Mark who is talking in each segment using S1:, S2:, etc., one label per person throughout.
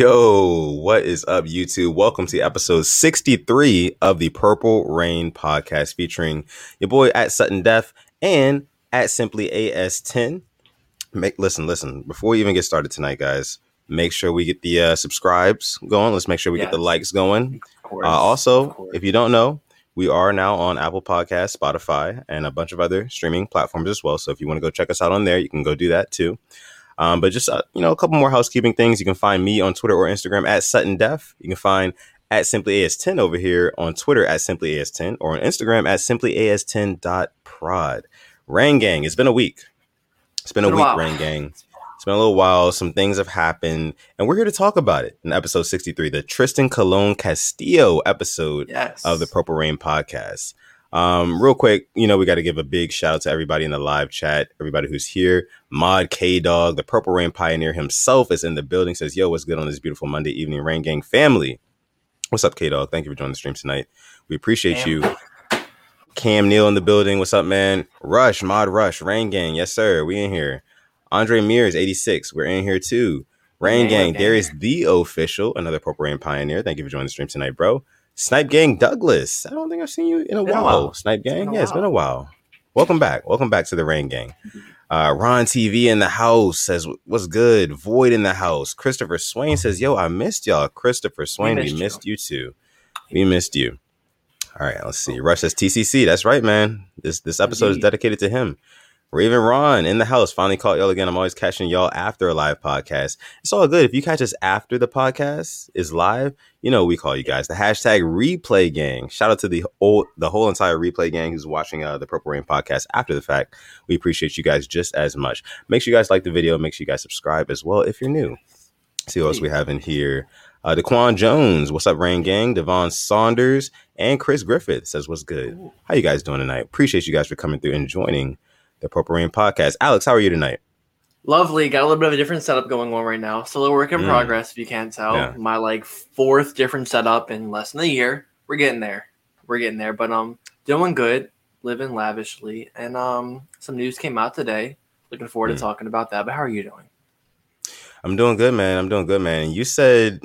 S1: Yo, what is up, YouTube? Welcome to episode 63 of the Purple Rain podcast featuring your boy at Sutton Def and at Simply AS10. Make listen, listen, before we even get started tonight, guys, make sure we get the uh, subscribes going. Let's make sure we yes. get the likes going. Course, uh, also, if you don't know, we are now on Apple Podcast, Spotify, and a bunch of other streaming platforms as well. So if you want to go check us out on there, you can go do that too. Um, but just uh, you know, a couple more housekeeping things. You can find me on Twitter or Instagram at Sutton Def. You can find at Simply AS10 over here on Twitter at Simply AS10 or on Instagram at Simply AS10.prod. Rain Gang, it's been a week. It's been, it's been a week, Rain Gang. It's been a little while. Some things have happened, and we're here to talk about it in episode 63, the Tristan Colon Castillo episode yes. of the Purple Rain podcast. Um, real quick, you know, we got to give a big shout out to everybody in the live chat, everybody who's here. Mod K Dog, the Purple Rain Pioneer himself, is in the building. Says, "Yo, what's good on this beautiful Monday evening, Rain Gang family? What's up, K Dog? Thank you for joining the stream tonight. We appreciate Damn. you." Cam Neal in the building. What's up, man? Rush, Mod Rush, Rain Gang. Yes, sir. We in here. Andre Mears, 86. We're in here too. Rain Gang, there is the official, another Purple Rain Pioneer. Thank you for joining the stream tonight, bro. Snipe Gang Douglas. I don't think I've seen you in a, while. a while. Snipe Gang. Yeah, it's been a while. Welcome back. Welcome back to the Rain Gang. Uh, Ron TV in the house says, What's good? Void in the house. Christopher Swain says, Yo, I missed y'all. Christopher Swain, we missed, we missed you. you. too. We missed you. All right, let's see. Rush says TCC. That's right, man. This this episode Indeed. is dedicated to him. Raven Ron in the house. Finally caught y'all again. I'm always catching y'all after a live podcast. It's all good. If you catch us after the podcast is live, you know we call you guys the hashtag replay gang. Shout out to the whole the whole entire replay gang who's watching uh, the Purple Rain podcast after the fact. We appreciate you guys just as much. Make sure you guys like the video. Make sure you guys subscribe as well if you're new. See what else we have in here. Uh, Daquan Jones, what's up, Rain Gang? Devon Saunders and Chris Griffith says, "What's good? How you guys doing tonight? Appreciate you guys for coming through and joining." The Purple Rain podcast. Alex, how are you tonight?
S2: Lovely. Got a little bit of a different setup going on right now. Still a work in mm. progress, if you can't tell. Yeah. My like fourth different setup in less than a year. We're getting there. We're getting there. But um doing good, living lavishly. And um some news came out today. Looking forward mm. to talking about that. But how are you doing?
S1: I'm doing good, man. I'm doing good, man. You said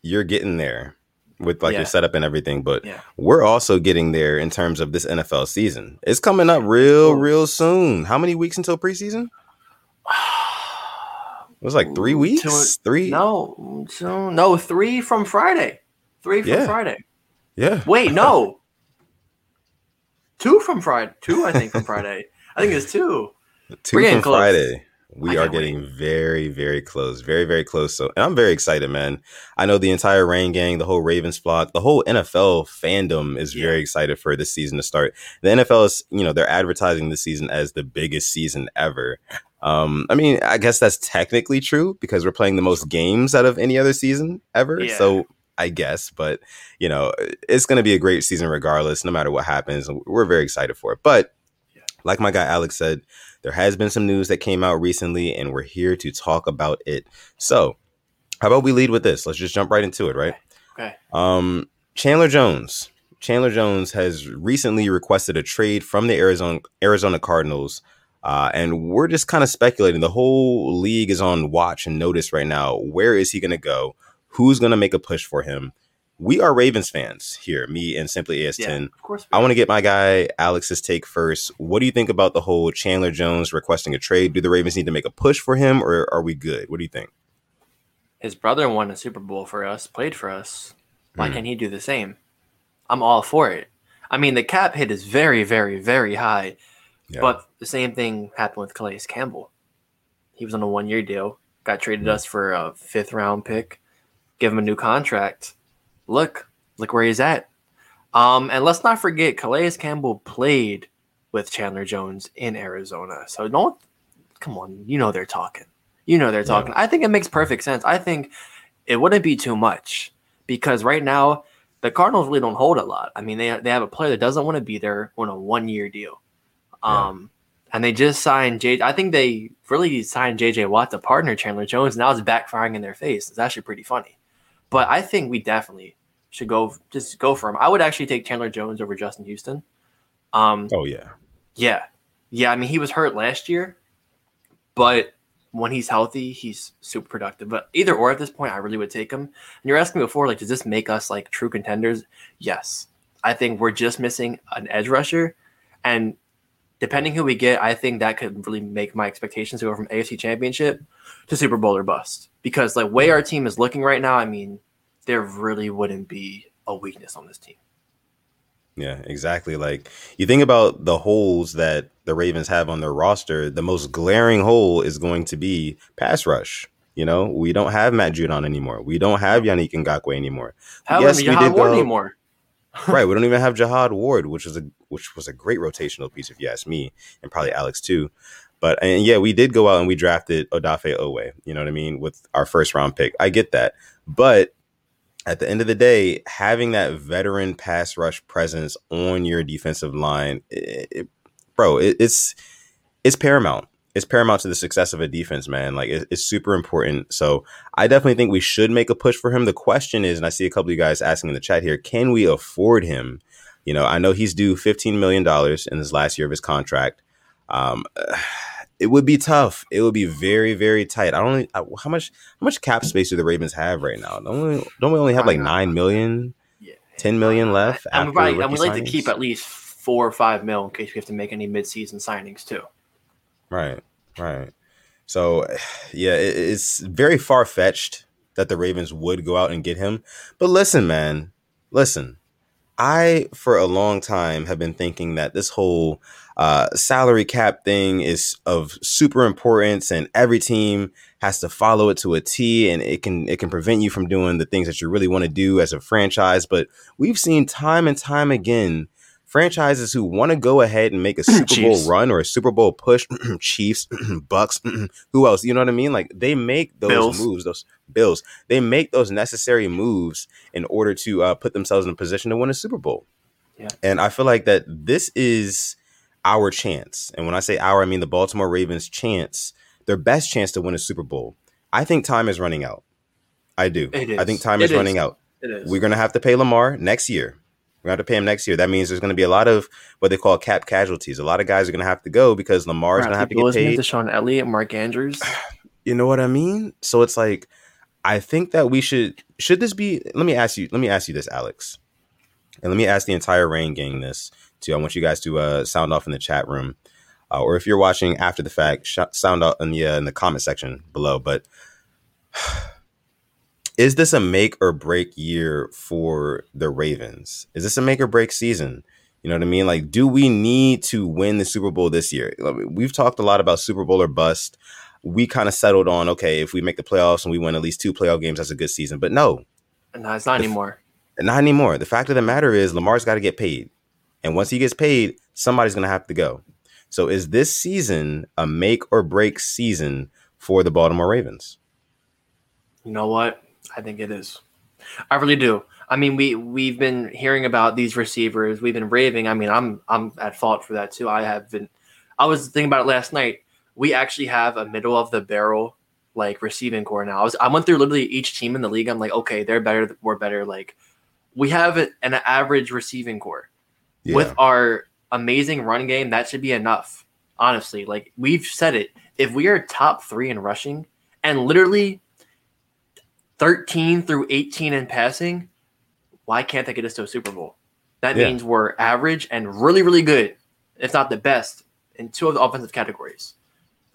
S1: you're getting there with like yeah. your setup and everything, but yeah. we're also getting there in terms of this NFL season. It's coming up real, real soon. How many weeks until preseason? It was like three weeks. Two, three?
S2: No, two, no, three from Friday. Three from yeah. Friday.
S1: Yeah.
S2: Wait, no. two from Friday. Two, I think, from Friday. I think it's two.
S1: Two from close. Friday we are getting wait. very, very close, very, very close. So, and I'm very excited, man. I know the entire Rain Gang, the whole Ravens flock, the whole NFL fandom is yeah. very excited for this season to start. The NFL is, you know, they're advertising this season as the biggest season ever. Um, I mean, I guess that's technically true because we're playing the most games out of any other season ever. Yeah. So I guess, but you know, it's going to be a great season regardless, no matter what happens. We're very excited for it. But like my guy Alex said, there has been some news that came out recently, and we're here to talk about it. So, how about we lead with this? Let's just jump right into it, right?
S2: Okay.
S1: Um, Chandler Jones. Chandler Jones has recently requested a trade from the Arizona Arizona Cardinals. Uh, and we're just kind of speculating. The whole league is on watch and notice right now. Where is he going to go? Who's going to make a push for him? We are Ravens fans here, me and Simply AS10. Yeah, of course. I want to get my guy Alex's take first. What do you think about the whole Chandler Jones requesting a trade? Do the Ravens need to make a push for him, or are we good? What do you think?
S2: His brother won a Super Bowl for us, played for us. Why mm. can't he do the same? I'm all for it. I mean, the cap hit is very, very, very high, yeah. but the same thing happened with Calais Campbell. He was on a one year deal, got traded mm. us for a fifth round pick, give him a new contract look, look where he's at. Um, and let's not forget, Calais Campbell played with Chandler Jones in Arizona. So don't come on, you know they're talking. You know they're talking. Yeah. I think it makes perfect sense. I think it wouldn't be too much because right now the Cardinals really don't hold a lot. I mean, they they have a player that doesn't want to be there on a one year deal. Um, yeah. and they just signed J. I think they really signed J.J. Watt to partner Chandler Jones. Now it's backfiring in their face. It's actually pretty funny. But I think we definitely should go just go for him. I would actually take Chandler Jones over Justin Houston.
S1: Um, oh yeah,
S2: yeah, yeah. I mean, he was hurt last year, but when he's healthy, he's super productive. But either or at this point, I really would take him. And you're asking me before, like, does this make us like true contenders? Yes. I think we're just missing an edge rusher. And depending who we get, I think that could really make my expectations go from AFC championship to Super Bowl or bust. Because like way our team is looking right now, I mean, there really wouldn't be a weakness on this team.
S1: Yeah, exactly. Like you think about the holes that the Ravens have on their roster, the most glaring hole is going to be pass rush. You know, we don't have Matt Judon anymore. We don't have Yannick Ngakoue anymore.
S2: How yes, we did go, anymore.
S1: right, we don't even have Jihad Ward, which is a which was a great rotational piece if you ask me, and probably Alex too. But and yeah, we did go out and we drafted Odafe Oweh. You know what I mean with our first round pick. I get that, but at the end of the day, having that veteran pass rush presence on your defensive line, it, it, bro, it, it's it's paramount. It's paramount to the success of a defense, man. Like it's super important. So I definitely think we should make a push for him. The question is, and I see a couple of you guys asking in the chat here, can we afford him? You know, I know he's due fifteen million dollars in his last year of his contract. Um, it would be tough. It would be very, very tight. I don't know how much how much cap space do the Ravens have right now? Don't we, don't we only have like nine million, yeah. ten million left?
S2: And, right, and we like to keep at least four or five mil in case we have to make any midseason signings too.
S1: Right, right. So, yeah, it, it's very far fetched that the Ravens would go out and get him. But listen, man, listen. I, for a long time, have been thinking that this whole uh, salary cap thing is of super importance, and every team has to follow it to a T, and it can it can prevent you from doing the things that you really want to do as a franchise. But we've seen time and time again franchises who want to go ahead and make a Super Bowl run or a Super Bowl push, Chiefs, Bucs, who else? You know what I mean? Like they make those Bills. moves, those Bills. They make those necessary moves in order to uh, put themselves in a position to win a Super Bowl. Yeah. And I feel like that this is our chance. And when I say our, I mean the Baltimore Ravens' chance, their best chance to win a Super Bowl. I think time is running out. I do. I think time is, is running out. We're going to have to pay Lamar next year. We're going to have to pay him next year. That means there's going to be a lot of what they call cap casualties. A lot of guys are going to have to go because Lamar is going to have to get paid.
S2: DeShon Elliott, Mark Andrews.
S1: You know what I mean? So it's like, I think that we should. Should this be? Let me ask you. Let me ask you this, Alex, and let me ask the entire Rain gang this too. I want you guys to uh, sound off in the chat room, uh, or if you're watching after the fact, sh- sound out in the uh, in the comment section below. But is this a make or break year for the Ravens? Is this a make or break season? You know what I mean? Like, do we need to win the Super Bowl this year? We've talked a lot about Super Bowl or bust. We kind of settled on okay, if we make the playoffs and we win at least two playoff games, that's a good season. But no,
S2: no, it's not anymore.
S1: Not anymore. The fact of the matter is, Lamar's got to get paid. And once he gets paid, somebody's going to have to go. So is this season a make or break season for the Baltimore Ravens?
S2: You know what? I think it is. I really do. I mean, we we've been hearing about these receivers. We've been raving. I mean, I'm I'm at fault for that too. I have been. I was thinking about it last night. We actually have a middle of the barrel like receiving core now. I was I went through literally each team in the league. I'm like, okay, they're better. We're better. Like we have an average receiving core yeah. with our amazing run game, that should be enough. Honestly, like we've said it, if we are top three in rushing and literally 13 through 18 in passing, why can't they get us to a Super Bowl? That yeah. means we're average and really, really good, if not the best, in two of the offensive categories.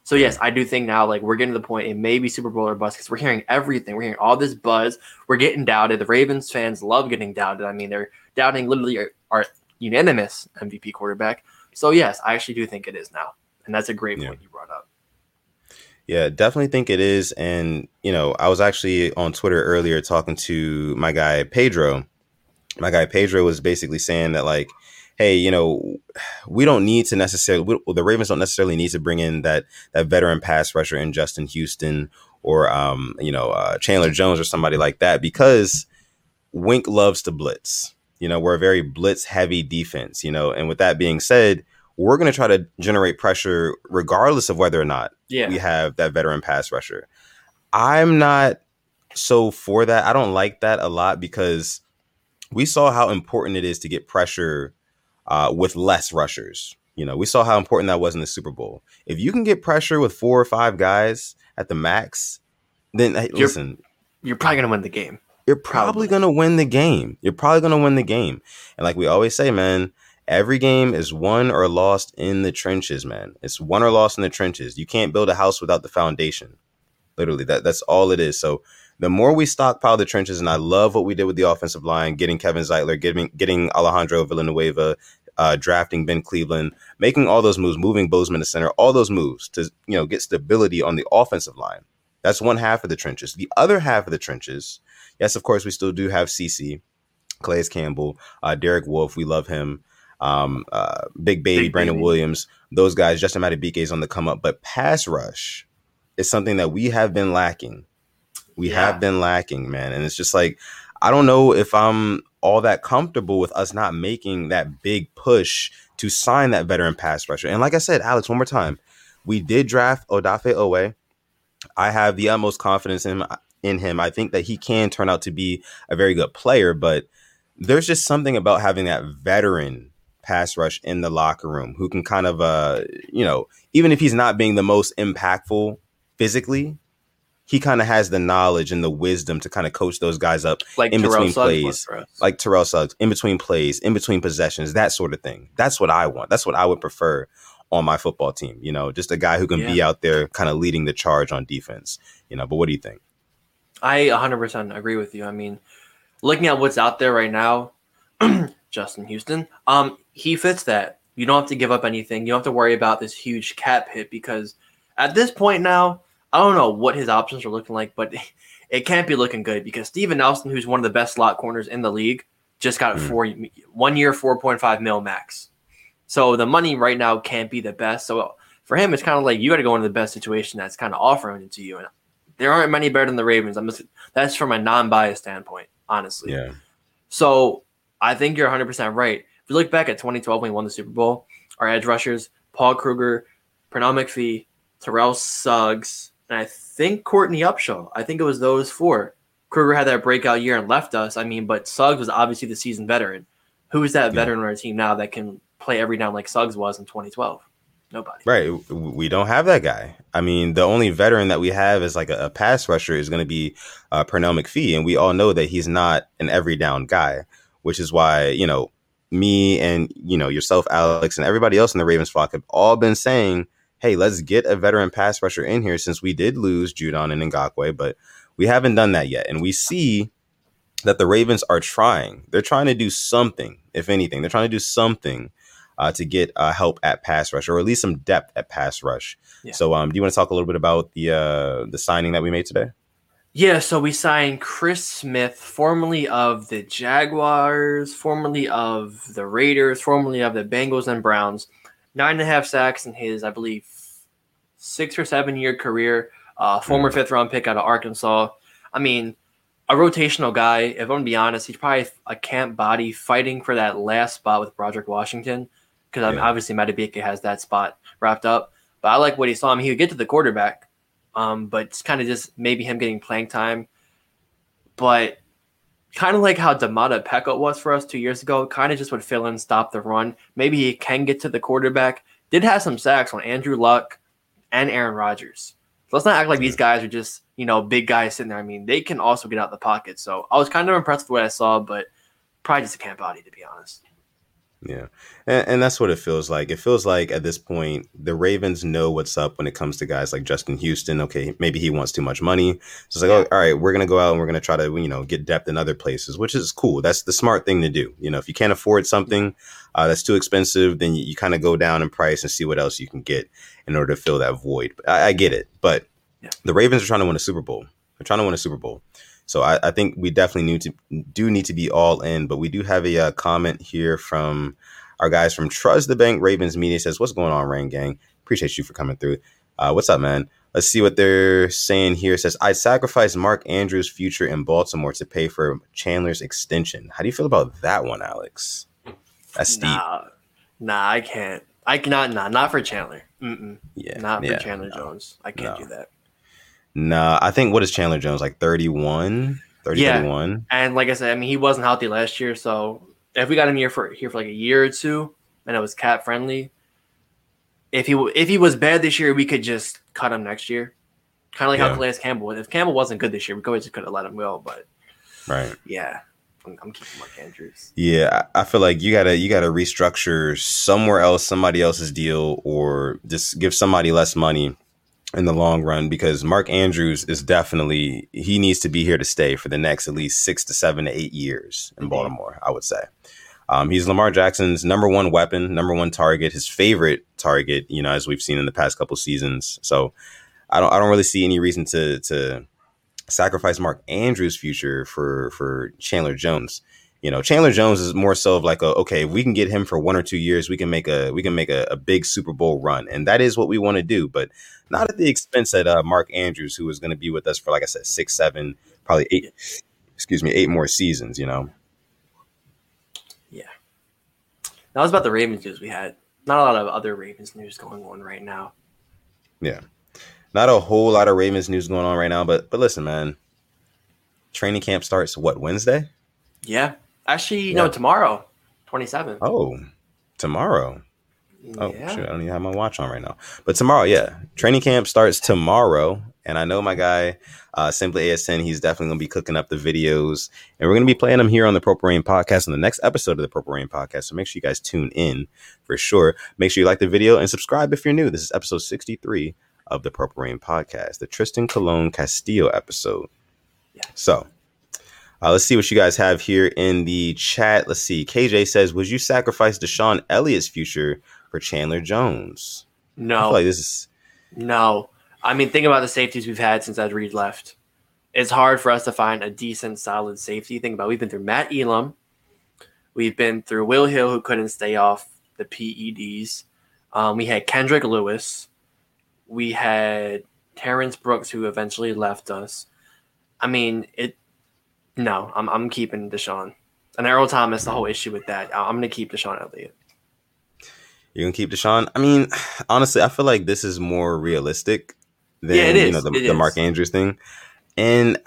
S2: So yes, I do think now like we're getting to the point it may be Super Bowl or bust because we're hearing everything. We're hearing all this buzz. We're getting doubted. The Ravens fans love getting doubted. I mean, they're doubting literally our, our unanimous MVP quarterback. So yes, I actually do think it is now, and that's a great yeah. point you brought up.
S1: Yeah, definitely think it is. And you know, I was actually on Twitter earlier talking to my guy Pedro. My guy Pedro was basically saying that like, hey, you know, we don't need to necessarily. We, the Ravens don't necessarily need to bring in that that veteran pass rusher in Justin Houston or um, you know uh, Chandler Jones or somebody like that because Wink loves to blitz. You know, we're a very blitz heavy defense, you know, and with that being said, we're going to try to generate pressure regardless of whether or not yeah. we have that veteran pass rusher. I'm not so for that. I don't like that a lot because we saw how important it is to get pressure uh, with less rushers. You know, we saw how important that was in the Super Bowl. If you can get pressure with four or five guys at the max, then hey,
S2: You're-
S1: listen,
S2: You're probably gonna win the game.
S1: you're probably
S2: Probably.
S1: going to win the game. You're probably going to win the game. And like we always say, man, every game is won or lost in the trenches, man. It's won or lost in the trenches. You can't build a house without the foundation. Literally, that that's all it is. So the more we stockpile the trenches, and I love what we did with the offensive line, getting Kevin Zeitler, getting getting Alejandro Villanueva, uh, drafting Ben Cleveland, making all those moves, moving Bozeman to center, all those moves to you know get stability on the offensive line. That's one half of the trenches. The other half of the trenches, yes, of course, we still do have CC, Calais Campbell, uh, Derek Wolfe. We love him. Um, uh, Big Baby,
S2: Big
S1: Brandon
S2: Baby.
S1: Williams. Those guys, Justin Madubuike is on the come up, but pass rush is something that we have been lacking. We
S2: Yeah.
S1: have been lacking, man. And it's just like, I don't know if I'm all that comfortable with us not making that big push to sign that veteran pass rusher. And like I said, Alex, one more time, we did draft Odafe Oweh. I have the utmost confidence in him, in him. I think that he can turn out to be a very good player, but there's just something about having that veteran pass rush in the locker room who can kind of uh you know even if he's not being the most impactful physically he kind of has the knowledge and the wisdom to kind of coach those guys up
S2: Like
S1: In
S2: Terrell
S1: between
S2: Suggs
S1: plays.
S2: was for us.
S1: like Terrell Suggs in between plays, in between possessions, that sort of thing. That's what I want. That's what I would prefer on my football team. You know, just a guy who can be out there kind of leading the charge on defense. You know, but what do you think?
S2: I 100% agree with you. I mean, looking at what's out there right now, Justin Houston, um, he fits that. You don't have to give up anything. You don't have to worry about this huge cap hit because at this point now, I don't know what his options are looking like, but it can't be looking good because Steven Nelson, who's one of the best slot corners in the league, just got
S1: Mm.
S2: four one year, four point five mil max. So the money right now can't be the best. So for him, it's kind of like you got to go into the best situation that's kind of offering it to you. And there aren't many better than the Ravens. I'm just that's from a non-biased standpoint, honestly.
S1: Yeah.
S2: So I think you're 100% right. If you look back at 2012 when we won the Super Bowl, our edge rushers, Paul Kruger, Pernell McPhee, Terrell Suggs, and I think Courtney Upshaw. I think it was those four. Kruger had that breakout year and left us. I mean, but Suggs was obviously the seasoned veteran. Who is that
S1: Yeah.
S2: veteran on our team now that can play every down like Suggs was in 2012? Nobody.
S1: Right. We don't have that guy. I mean, the only veteran that we have is like a, a pass rusher is going to be uh, Pernell McPhee. And we all know that he's not an every down guy, which is why, you know, me and, you know, yourself, Alex, and everybody else in the Ravens flock have all been saying, hey, let's get a veteran pass rusher in here since we did lose Judon and Ngakoue, but we haven't done that yet. And we see that the Ravens are trying. They're trying to do something, if anything. They're trying to do something uh, to get uh, help at pass rush, or at least some depth at pass rush.
S2: Yeah.
S1: So, um, do you want to talk a little bit about the uh, the signing that we made today?
S2: Yeah, so we signed Chris Smith, formerly of the Jaguars, formerly of the Raiders, formerly of the Bengals and Browns. Nine and a half sacks in his, I believe, six or seven year career. Uh, former fifth round pick out of Arkansas. I mean, a rotational guy. If I'm gonna be honest, he's probably a camp body fighting for that last spot with Broderick Washington, because I mean,
S1: Yeah.
S2: obviously Madubuike has that spot wrapped up. But I like what he saw. Mean, he would get to the quarterback, um, but it's kind of just maybe him getting playing time. But kind of like how Domata Peko was for us two years ago, kind of just would fill in, stop the run. Maybe he can get to the quarterback. Did have some sacks on Andrew Luck and Aaron Rodgers. So let's not act like these guys are just, you know, big guys sitting there. I mean, they can also get out of the pocket. So I was kind of impressed with what I saw, but probably just a camp body, to be honest.
S1: Yeah, and, and that's what it feels like. It feels like at this point the Ravens know what's up when it comes to guys like Justin Houston. Okay, maybe he wants too much money, so it's like, oh, all right, we're gonna go out and we're gonna try to you know get depth in other places, which is cool. That's the smart thing to do. You know, if you can't afford something uh, that's too expensive, then you, you kind of go down in price and see what else you can get in order to fill that void. I, I get it, but
S2: Yeah.
S1: the Ravens are trying to win a Super Bowl. They're trying to win a Super Bowl. So I, I think we definitely need to do need to be all in. But we do have a uh, comment here from our guys from Trust the Bank Ravens Media says, "What's going on, Rain Gang? Appreciate you for coming through. Uh, what's up, man? Let's see what they're saying here. It says I sacrificed Mark Andrews' future in Baltimore to pay for Chandler's extension. How do you feel about that one, Alex? That's steep.
S2: Nah, nah, I can't. I cannot. Nah, not for Chandler. Mm-mm.
S1: yeah,
S2: Not for
S1: yeah,
S2: Chandler
S1: no.
S2: Jones. I can't
S1: No.
S2: do that.
S1: Nah, I think what is Chandler Jones like 31, 30,
S2: Yeah.
S1: 31?
S2: And like I said, I mean, he wasn't healthy last year, so if we got him here for here for like a year or two, and it was cap friendly, if he if he was bad this year, we could just cut him next year. Kind of like yeah. how Calais Campbell. Was. If Campbell wasn't good this year, we could just could have let him go. But
S1: right,
S2: yeah, I'm, I'm keeping Mark Andrews.
S1: Yeah, I feel like you gotta you gotta restructure somewhere else, somebody else's deal, or just give somebody less money in the long run because Mark Andrews is definitely he needs to be here to stay for the next at least six to seven to eight years in mm-hmm. Baltimore. I would say. Um, he's Lamar Jackson's number one weapon, number one target, his favorite target. You know, as we've seen in the past couple seasons. So, I don't I don't really see any reason to to sacrifice Mark Andrews' future for for Chandler Jones. You know, Chandler Jones is more so of like a okay, if we can get him for one or two years, we can make a we can make a, a big Super Bowl run, and that is what we want to do, but not at the expense of uh, Mark Andrews, who is going to be with us for like I said, six, seven, probably eight. Excuse me, eight more seasons. You know.
S2: Yeah. That was about the Ravens news we had. Not a lot of other Ravens news going on right now.
S1: Yeah not a whole lot of Ravens news going on right now, but but listen, man, training camp starts what Wednesday?
S2: Yeah, actually, yeah. no, tomorrow, twenty seventh.
S1: Oh, tomorrow. Oh yeah. shoot, I don't even have my watch on right now. But tomorrow, yeah, training camp starts tomorrow, and I know my guy, uh, Simply AS10, he's definitely gonna be cooking up the videos, and we're gonna be playing them here on the Purple Rain podcast on the next episode of the Purple Rain podcast. So make sure you guys tune in for sure. Make sure you like the video and subscribe if you're new. This is episode sixty three of the Purple Rain podcast, the Tristan Colon Castillo episode. Yeah. So uh, let's see what you guys have here in the chat. Let's see. KJ says, "Would you sacrifice DeShon Elliott's future for Chandler Jones?"
S2: No.
S1: like this is
S2: no. I mean, think about the safeties we've had since Ed Reed left. It's hard for us to find a decent, solid safety. Think about it. we've been through Matt Elam, we've been through Will Hill, who couldn't stay off the PEDs. Um, we had Kendrick Lewis we had Terrence Brooks, who eventually left us. I mean, it. No, I'm I'm keeping DeShon. And Earl Thomas, the whole issue with that, I'm going to keep DeShon Elliott.
S1: You're going to keep DeShon? I mean, honestly, I feel like this is more realistic than yeah, you know the, the Mark Andrews thing, and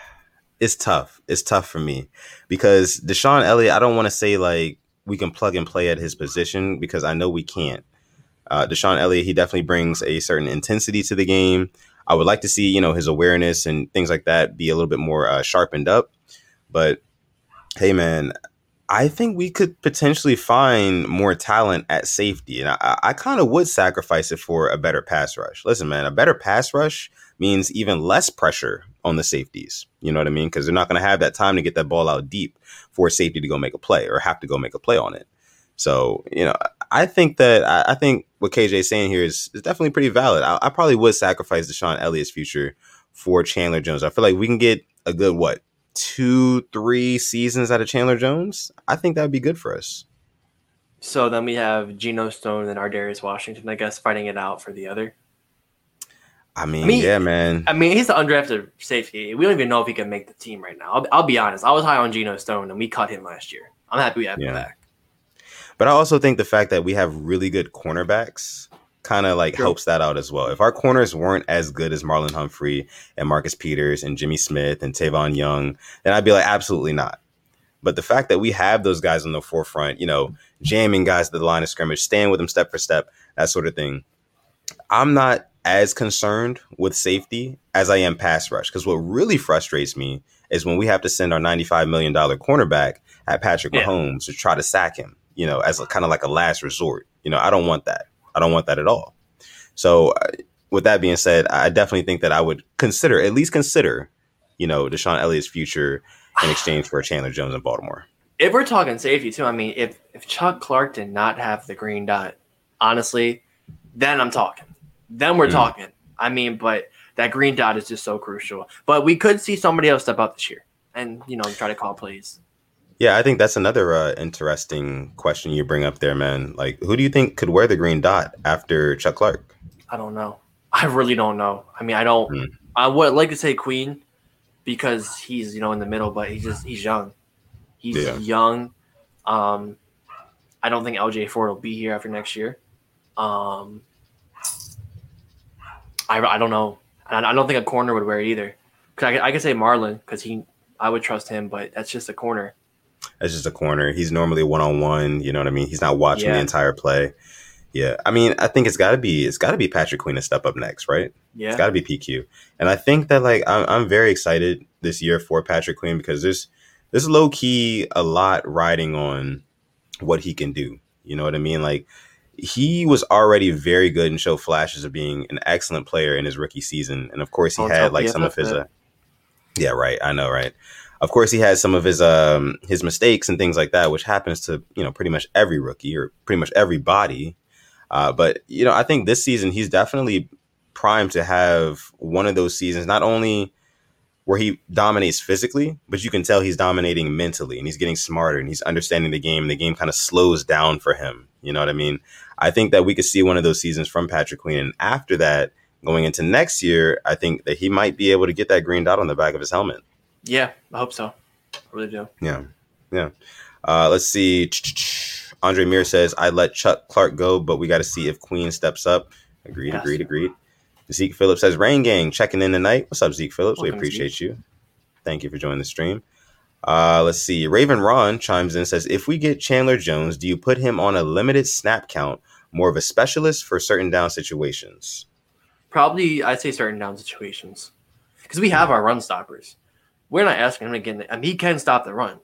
S1: it's tough. It's tough for me because DeShon Elliott. I don't want to say like we can plug and play at his position because I know we can't. Uh, DeShon Elliott, he definitely brings a certain intensity to the game. I would like to see, you know, his awareness and things like that be a little bit more uh, sharpened up. But hey, man, I think we could potentially find more talent at safety. And I, I kind of would sacrifice it for a better pass rush. Listen, man, a better pass rush means even less pressure on the safeties. You know what I mean? Because they're not going to have that time to get that ball out deep for safety to go make a play or have to go make a play on it. So, you know, I think that I, I think what KJ is saying here is, is definitely pretty valid. I, I probably would sacrifice DeShon Elliott's future for Chandler Jones. I feel like we can get a good what two, three seasons out of Chandler Jones. I think that would be good for us.
S2: So then we have Geno Stone and Ar'Darius Washington, I guess, fighting it out for the other.
S1: I mean, I mean, yeah, man.
S2: I mean, he's the undrafted safety. We don't even know if he can make the team right now. I'll, I'll be honest. I was high on Geno Stone, and we cut him last year. I'm happy we have yeah. him back.
S1: But I also think the fact that we have really good cornerbacks kind of like sure. helps that out as well. If our corners weren't as good as Marlon Humphrey and Marcus Peters and Jimmy Smith and Tavon Young, then I'd be like, absolutely not. But the fact that we have those guys on the forefront, you know, jamming guys to the line of scrimmage, staying with them step for step, that sort of thing. I'm not as concerned with safety as I am pass rush. Because what really frustrates me is when we have to send our $95 million cornerback at Patrick yeah. Mahomes to try to sack him you know, as a kind of like a last resort. You know, I don't want that. I don't want that at all. So, uh, with that being said, I definitely think that I would consider, at least consider, you know, DeShon Elliott's future in exchange for Chandler Jones in Baltimore.
S2: If we're talking safety too, I mean, if if Chuck Clark did not have the green dot, honestly, then I'm talking. Then we're mm. talking. I mean, but that green dot is just so crucial. But we could see somebody else step up this year and you know try to call plays.
S1: Yeah, I think that's another uh, interesting question you bring up there, man. Like, who do you think could wear the green dot after Chuck Clark?
S2: I don't know. I really don't know. I mean, I don't. Mm. I would like to say Queen because he's you know in the middle, but he's just he's young. He's yeah. young. Um, I don't think LJ Fort will be here after next year. Um, I, I don't know. And I don't think a corner would wear it either. Cause I, I could say Marlon because he I would trust him, but that's just a corner
S1: as just a corner. He's normally one on one. You know what I mean? He's not watching yeah. the entire play. Yeah, I mean, I think it's got to be it's got to be Patrick Queen to step up next, right?
S2: Yeah,
S1: it's got to be PQ, and I think that like I'm I'm very excited this year for Patrick Queen because there's there's low key a lot riding on what he can do. You know what I mean? Like he was already very good and showed flashes of being an excellent player in his rookie season, and of course he had like some of his. Uh, yeah, right. I know, right. Of course, he has some of his um his mistakes and things like that, which happens to you know pretty much every rookie or pretty much everybody. Uh, but you know, I think this season he's definitely primed to have one of those seasons. Not only where he dominates physically, but you can tell he's dominating mentally and he's getting smarter and he's understanding the game. And The game kind of slows down for him. You know what I mean? I think that we could see one of those seasons from Patrick Queen. And after that, going into next year, I think that he might be able to get that green dot on the back of his helmet.
S2: Yeah, I hope so. I really do.
S1: Yeah. Yeah. Uh, let's see. Andre Mir says, I let Chuck Clark go, but we got to see if Queen steps up. Agreed, yes. agreed, agreed. Zeke Phillips says, Rain Gang checking in tonight. What's up, Zeke Phillips? Welcome, we appreciate Zeke. you. Thank you for joining the stream. Uh, let's see. Raven Ron chimes in says, If we get Chandler Jones, do you put him on a limited snap count, more of a specialist for certain down situations?
S2: Probably, I'd say certain down situations. Because we have our run stoppers. We're not asking him to get, I mean, he can stop the run.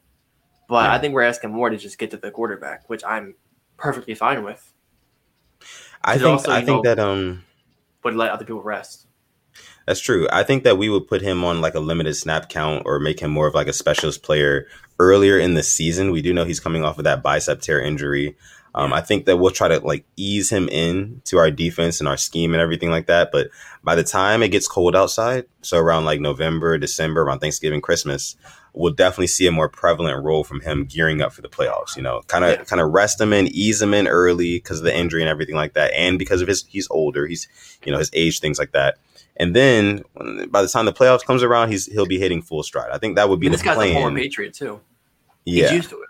S2: But yeah. I think we're asking more to just get to the quarterback, which I'm perfectly fine with.
S1: I think also, I think know, that um
S2: would let other people rest.
S1: That's true. I think that we would put him on like a limited snap count or make him more of like a specialist player earlier in the season. We do know he's coming off of that bicep tear injury. Um, I think that we'll try to like ease him in to our defense and our scheme and everything like that. But by the time it gets cold outside, so around like November, December, around Thanksgiving, Christmas, we'll definitely see a more prevalent role from him gearing up for the playoffs. You know, kind of yeah. kind of rest him in, ease him in early because of the injury and everything like that, and because of his he's older, he's you know his age, things like that. And then by the time the playoffs comes around, he's he'll be hitting full stride. I think that would be
S2: and
S1: the
S2: this
S1: plan.
S2: guy's a former Patriot too.
S1: Yeah,
S2: he's used to it.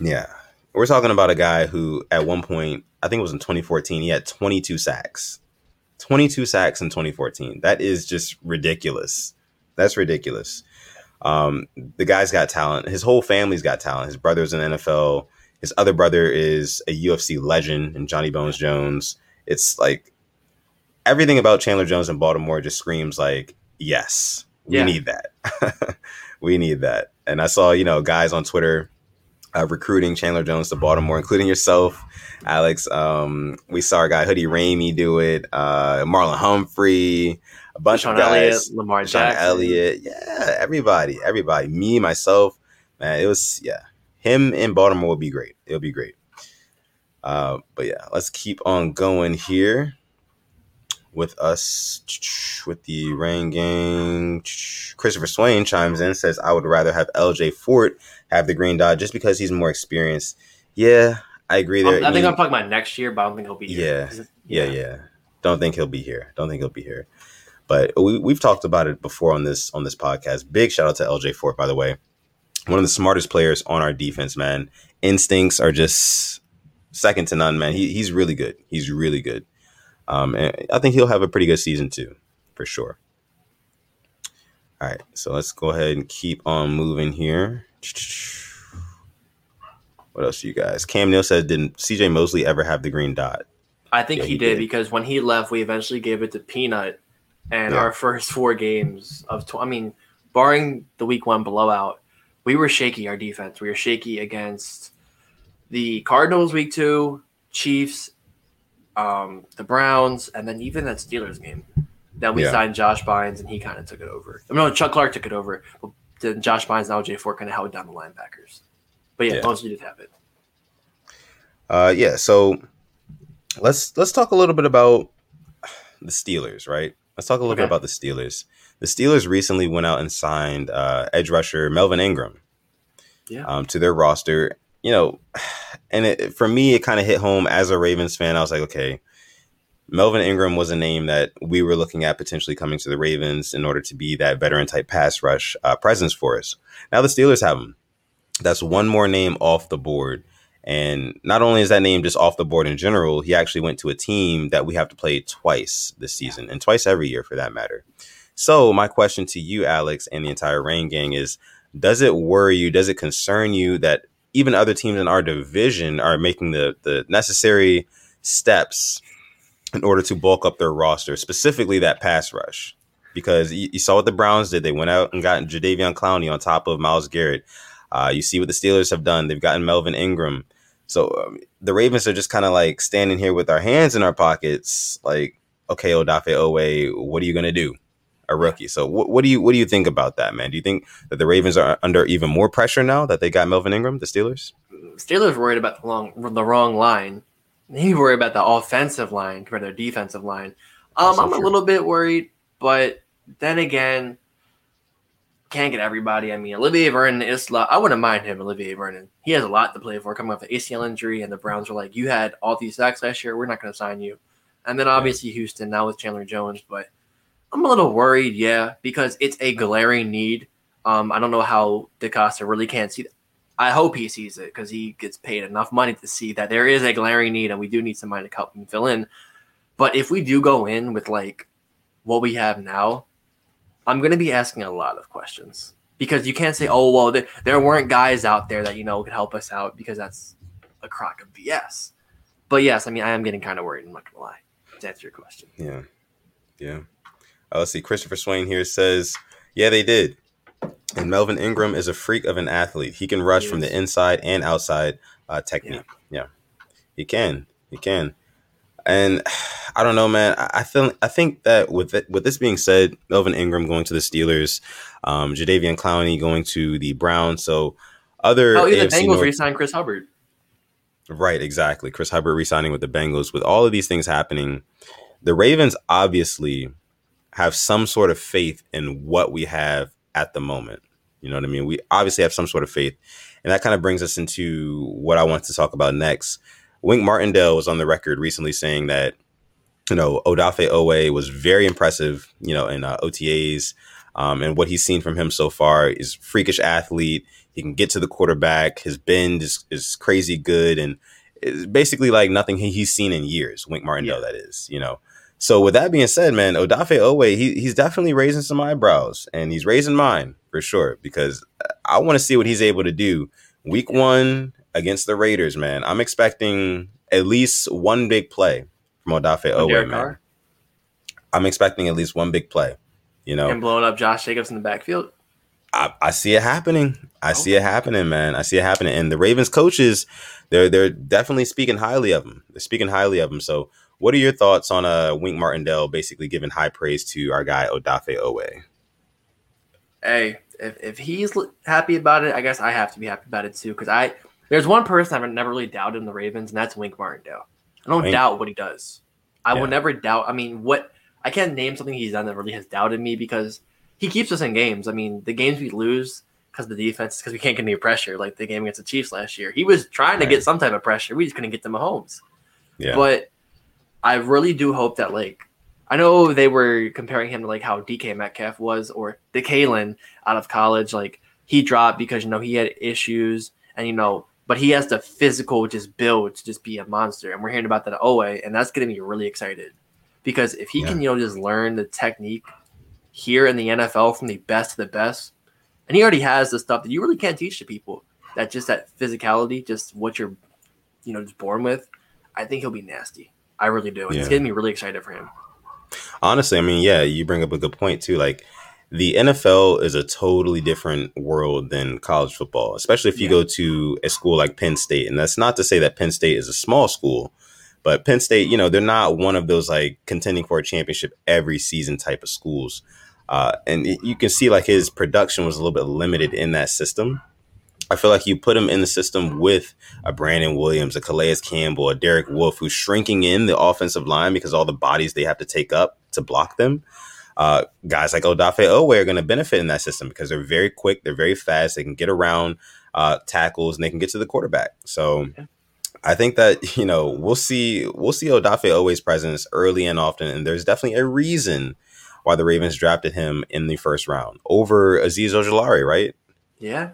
S1: Yeah, we're talking about a guy who at one point, I think it was in 2014, he had 22 sacks. 22 sacks in 2014. That is just ridiculous. That's ridiculous. Um, the guy's got talent. His whole family's got talent. His brother's in the NFL. His other brother is a UFC legend and Johnny Bones Jones. It's like everything about Chandler Jones in Baltimore just screams like, yes, we yeah. need that. we need that. And I saw, you know, guys on Twitter uh, recruiting Chandler Jones to Baltimore, including yourself, Alex. Um, we saw our guy Hoodie Ramey do it. Uh, Marlon Humphrey, a bunch Sean of guys,
S2: Elliott, Lamar
S1: Sean
S2: Jackson.
S1: Elliott, yeah, everybody, everybody, me, myself, man, it was yeah, him in Baltimore would be great. It'll be great. Uh, but yeah, let's keep on going here with us with the Rain Gang. Christopher Swain chimes in says, "I would rather have L.J. Fort have the green dot just because he's more experienced." Yeah, I agree there.
S2: I, I think I'm talking about next year, but I don't think he'll be
S1: here. Yeah, yeah, yeah, yeah. Don't think he'll be here. Don't think he'll be here. But we, we've talked about it before on this on this podcast. Big shout out to LJ Fort, by the way. One of the smartest players on our defense, man. Instincts are just second to none, man. He, he's really good. He's really good. Um, and I think he'll have a pretty good season too, for sure. All right, so let's go ahead and keep on moving here. What else, you guys? Cam Neal said, "Didn't CJ Mosley ever have the green dot?"
S2: I think yeah, he, he did, did, because when he left, we eventually gave it to Peanut, and yeah. our first four games of, tw- I mean, barring the week one blowout, we were shaky. Our defense, we were shaky against the Cardinals week two, Chiefs, um, the Browns, and then even that Steelers game. Then we yeah. signed Josh Bynes, and he kind of took it over. I mean, no, Chuck Clark took it over, but then Josh Bynes and LJ Fort kind of held down the linebackers. But yeah, yeah. mostly did have it.
S1: Uh, yeah. So let's let's talk a little bit about the Steelers, right? Let's talk a little okay. bit about the Steelers. The Steelers recently went out and signed uh, edge rusher Melvin Ingram yeah. um, to their roster. You know, and it, for me, it kind of hit home as a Ravens fan. I was like, okay, Melvin Ingram was a name that we were looking at potentially coming to the Ravens in order to be that veteran type pass rush uh, presence for us. Now the Steelers have him. That's one more name off the board. And not only is that name just off the board in general, he actually went to a team that we have to play twice this season and twice every year for that matter. So, my question to you, Alex, and the entire Rain Gang is Does it worry you? Does it concern you that even other teams in our division are making the, the necessary steps in order to bulk up their roster, specifically that pass rush. Because you, you saw what the Browns did. They went out and got Jadeveon Clowney on top of Myles Garrett. Uh, you see what the Steelers have done. They've gotten Melvin Ingram. So um, the Ravens are just kind of like standing here with our hands in our pockets, like, okay, Odafe Oweh, what are you gonna do? A rookie. So what, what do you what do you think about that, man? Do you think that the Ravens are under even more pressure now that they got Melvin Ingram, the Steelers?
S2: Steelers worried about the long the wrong line. They worry about the offensive line compared to their defensive line. Um, I'm true. a little bit worried, but then again, can't get everybody. I mean, Olivier Vernon is. I wouldn't mind him, Olivier Vernon. He has a lot to play for, coming off the ACL injury, and the Browns were like, "You had all these sacks last year. We're not going to sign you." And then obviously Houston now with Chandler Jones, but I'm a little worried, yeah, because it's a glaring need. Um, I don't know how DeCosta really can't see. That. I hope he sees it because he gets paid enough money to see that there is a glaring need, and we do need somebody to help him fill in. But if we do go in with like what we have now, I'm going to be asking a lot of questions because you can't say, oh, well, there, there weren't guys out there that, you know, could help us out because that's a crock of BS. But yes, I mean, I am getting kind of worried. I'm not going to lie to answer your question.
S1: Yeah. Yeah. Uh, let's see. Christopher Swain here says, yeah, they did. And Melvin Ingram is a freak of an athlete. He can rush he from the inside and outside uh, technique. Yeah. yeah. He can. He can. And I don't know, man. I feel I think that with it, with this being said, Melvin Ingram going to the Steelers, um, Jadeveon Clowney going to the Browns. So other
S2: oh, even the Bengals North- re-signed Chris Hubbard.
S1: Right, exactly. Chris Hubbard re-signing with the Bengals. With all of these things happening, the Ravens obviously have some sort of faith in what we have at the moment. You know what I mean? We obviously have some sort of faith. And that kind of brings us into what I want to talk about next. Wink Martindale was on the record recently saying that, you know, Odafe Oweh was very impressive, you know, in uh, OTAs. Um, and what he's seen from him so far is freakish athlete. He can get to the quarterback. His bend is, is crazy good. And it's basically like nothing he, he's seen in years. Wink Martindale, yeah. that is, you know. So with that being said, man, Odafe Oweh, he, he's definitely raising some eyebrows and he's raising mine for sure because I want to see what he's able to do week one against the Raiders, man. I'm expecting at least one big play from Odafe Oweh, man. Carr? I'm expecting at least one big play. You know,
S2: and blowing up Josh Jacobs in the backfield.
S1: I, I see it happening. I okay. see it happening, man. I see it happening. And the Ravens coaches, they're they're definitely speaking highly of him. They're speaking highly of him. So, what are your thoughts on uh, Wink Martindale basically giving high praise to our guy Odafe Oweh?
S2: Hey, if, if he's happy about it, I guess I have to be happy about it too. Because I there's one person I've never really doubted in the Ravens, and that's Wink Martindale. I don't Wink. doubt what he does. I yeah. will never doubt. I mean, what I can't name something he's done that really has doubted me because he keeps us in games. I mean, the games we lose because the defense because we can't get any pressure, like the game against the Chiefs last year. He was trying right. to get some type of pressure. We just couldn't get them Mahomes. Yeah. But I really do hope that like I know they were comparing him to like how DK Metcalf was or DeKalen out of college. Like he dropped because you know he had issues and you know but he has the physical just build to just be a monster. And we're hearing about that at and that's getting me really excited because if he yeah. can, you know, just learn the technique here in the NFL from the best to the best, and he already has the stuff that you really can't teach to people. That just that physicality, just what you're, you know, just born with. I think he'll be nasty. I really do. And yeah. it's getting me really excited for him.
S1: Honestly, I mean, yeah, you bring up a good point too. Like the NFL is a totally different world than college football, especially if you yeah. go to a school like Penn State. And that's not to say that Penn State is a small school, but Penn State, you know, they're not one of those like contending for a championship every season type of schools. Uh, and it, you can see like his production was a little bit limited in that system. I feel like you put him in the system with a Brandon Williams, a Calais Campbell, a Derek Wolfe, who's shrinking in the offensive line because all the bodies they have to take up to block them uh, guys like Odafe Oweh are going to benefit in that system because they're very quick, they're very fast, they can get around uh, tackles, and they can get to the quarterback. So. I think that you know we'll see we'll see Odafe Oweh's presence early and often, and there's definitely a reason why the Ravens drafted him in the first round over Azeez Ojulari, right?
S2: Yeah.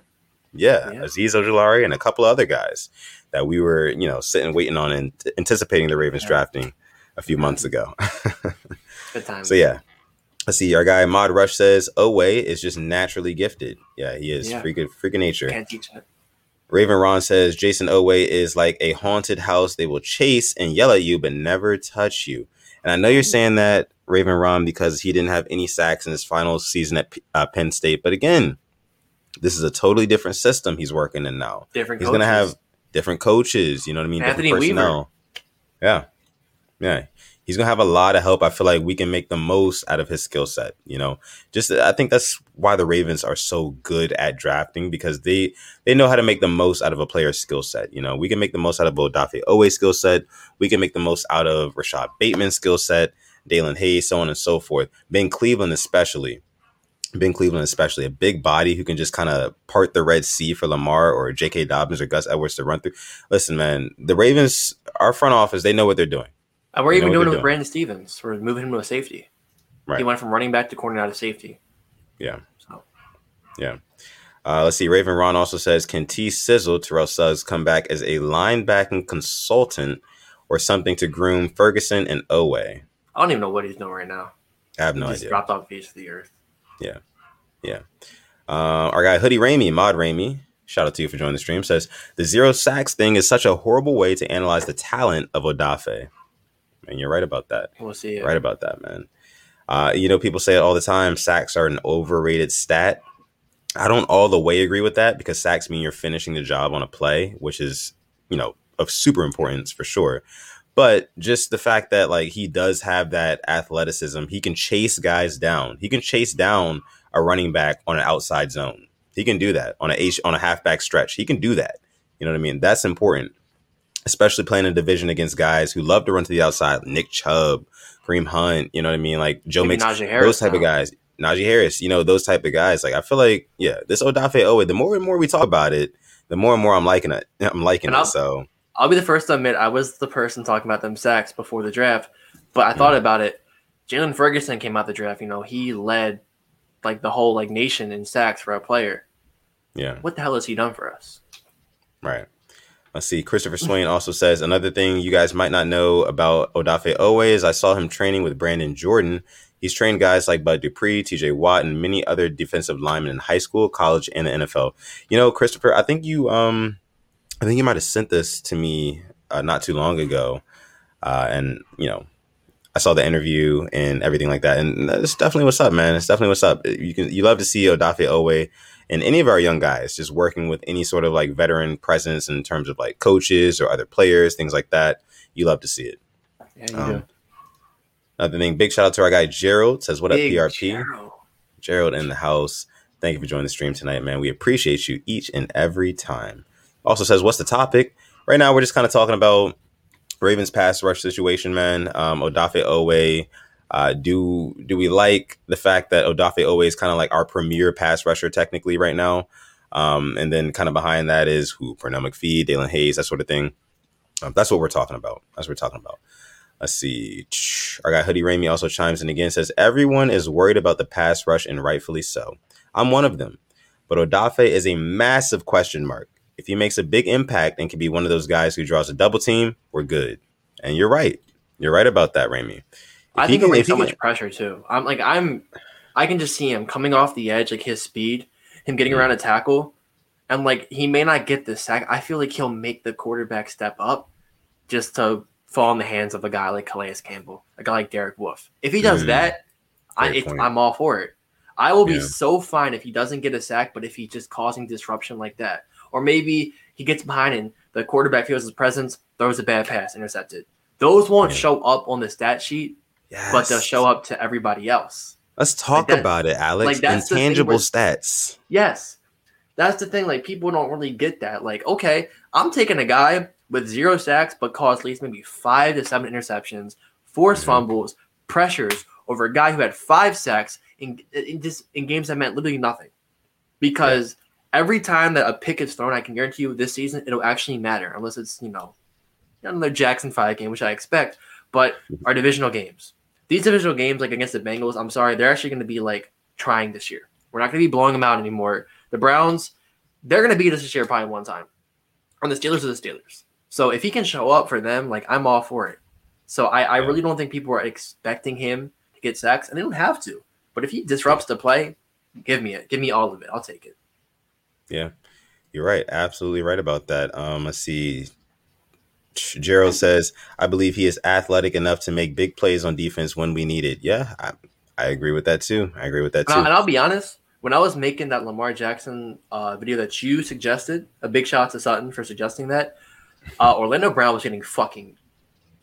S1: Yeah, yeah, Azeez Ojulari and a couple of other guys that we were you know sitting waiting on and anticipating the Ravens yeah. drafting a few months ago.
S2: Good time.
S1: So yeah, Let's see. Our guy Mod Rush says Oweh is just naturally gifted. Yeah, he is yeah. freaking freaking nature.
S2: Can't teach it.
S1: Raven Ron says Jayson Oweh is like a haunted house. They will chase and yell at you, but never touch you. And I know you're saying that Raven Ron because he didn't have any sacks in his final season at uh, Penn State. But again, this is a totally different system he's working in now.
S2: Different.
S1: He's going to have different coaches. You know what I mean?
S2: Anthony Weaver.
S1: Yeah, yeah. He's gonna have a lot of help. I feel like we can make the most out of his skill set. You know, just I think that's why the Ravens are so good at drafting because they they know how to make the most out of a player's skill set. You know, we can make the most out of Odafe Oweh skill set. We can make the most out of Rashod Bateman's skill set, Daelin Hayes, so on and so forth. Ben Cleveland especially. Ben Cleveland, especially a big body who can just kind of part the Red Sea for Lamar or J.K. Dobbins or Gus Edwards to run through. Listen, man, the Ravens, our front office, they know what they're doing.
S2: And we're even doing it with doing. Brandon Stephens. We're moving him to a safety. Right. He went from running back to corner out of safety.
S1: Yeah. So. Yeah. Uh, let's see. Raven Ron also says, "Can T Sizzle Terrell Suggs come back as a linebacking consultant or something to groom Ferguson and Oweh?"
S2: I don't even know what he's doing right now.
S1: I have
S2: he
S1: no idea.
S2: Dropped off the face of the earth.
S1: Yeah, yeah. Uh, our guy Hoodie Ramey, Mod Ramey, shout out to you for joining the stream. Says the zero sacks thing is such a horrible way to analyze the talent of Odafe. And you're right about that.
S2: We'll see. It.
S1: Right about that, man. Uh, you know, people say it all the time. Sacks are an overrated stat. I don't all the way agree with that because sacks mean you're finishing the job on a play, which is you know of super importance for sure. But just the fact that like he does have that athleticism, he can chase guys down. He can chase down a running back on an outside zone. He can do that on a H, on a halfback stretch. He can do that. You know what I mean? That's important, especially playing a division against guys who love to run to the outside. Nick Chubb, Kareem Hunt. You know what I mean? Like Joe Maybe Mixon, those type now. of guys. Najee Harris. You know those type of guys. Like I feel like yeah, this Odafe Oweh. The more and more we talk about it, the more and more I'm liking it. I'm liking it. So
S2: I'll be the first to admit I was the person talking about them sacks before the draft, but I thought about it. Jaylon Ferguson came out the draft. You know, he led like the whole like nation in sacks for a player.
S1: Yeah.
S2: What the hell has he done for us?
S1: Right. Let's see. Christopher Swain also says another thing you guys might not know about Odafe Oweh is I saw him training with Brandon Jordan. He's trained guys like Bud Dupree, TJ Watt, and many other defensive linemen in high school, college, and the NFL. You know, Christopher, I think you um I think you might have sent this to me uh, not too long ago, uh, and you know, I saw the interview and everything like that, and it's definitely what's up, man. It's definitely what's up. You can you love to see Odafe Oweh and any of our young guys just working with any sort of like veteran presence in terms of like coaches or other players, things like that. You love to see it.
S2: Yeah, you um, do.
S1: Another thing, big shout out to our guy Gerald. Says what big up, PRP? Gerald. Gerald in the house. Thank you for joining the stream tonight, man. We appreciate you each and every time. Also says, what's the topic? Right now, we're just kind of talking about Ravens pass rush situation, man. Um, Odafe Oweh. Uh, do do we like the fact that Odafe Oweh is kind of like our premier pass rusher technically right now? Um, and then kind of behind that is who Pernell McPhee, Daelin Hayes, that sort of thing. Um, that's what we're talking about. That's what we're talking about. Let's see. Our guy Hoodie Ramey also chimes in again. Says everyone is worried about the pass rush, and rightfully so. I'm one of them, but Odafe is a massive question mark if he makes a big impact and can be one of those guys who draws a double team, we're good. And you're right. You're right about that, Ramey.
S2: I think he so much pressure too. I'm like I'm I can just see him coming off the edge, like his speed, him getting mm-hmm. around a tackle, and like he may not get the sack. I feel like he'll make the quarterback step up just to fall in the hands of a guy like Calais Campbell, a guy like Derek Wolfe. If he does mm-hmm. that, I, I'm all for it. I will be so fine if he doesn't get a sack, but if he's just causing disruption like that, or maybe he gets behind and the quarterback feels his presence, throws a bad pass, intercepted. Those won't show up on the stat sheet, yes. but they'll show up to everybody else.
S1: Let's talk like about it, Alex. Like that's Intangible where, stats.
S2: Yes. That's the thing. Like people don't really get that. Like, okay, I'm taking a guy with zero sacks, but caused at least maybe five to seven interceptions, forced mm-hmm. fumbles, pressures over a guy who had five sacks in in, just, in games that meant literally nothing. Because every time that a pick is thrown, I can guarantee you this season it'll actually matter, unless it's you know another Jackson Five game, which I expect. But our divisional games, these divisional games, like against the Bengals, I'm sorry, they're actually going to be like trying this year. We're not going to be blowing them out anymore. The Browns, they're going to beat us this year probably one time. And the Steelers are the Steelers. So if he can show up for them, like I'm all for it. So I, I really don't think people are expecting him to get sacks, and they don't have to. But if he disrupts the play, give me it. Give me all of it. I'll take it.
S1: Yeah. You're right. Absolutely right about that. Um, let's see. Gerald says, I believe he is athletic enough to make big plays on defense when we need it. Yeah, I, I agree with that too. I agree with that too.
S2: And I'll be honest, when I was making that Lamar Jackson uh, video that you suggested, a big shout out to Sutton for suggesting that. Uh, Orlando Brown was getting fucking,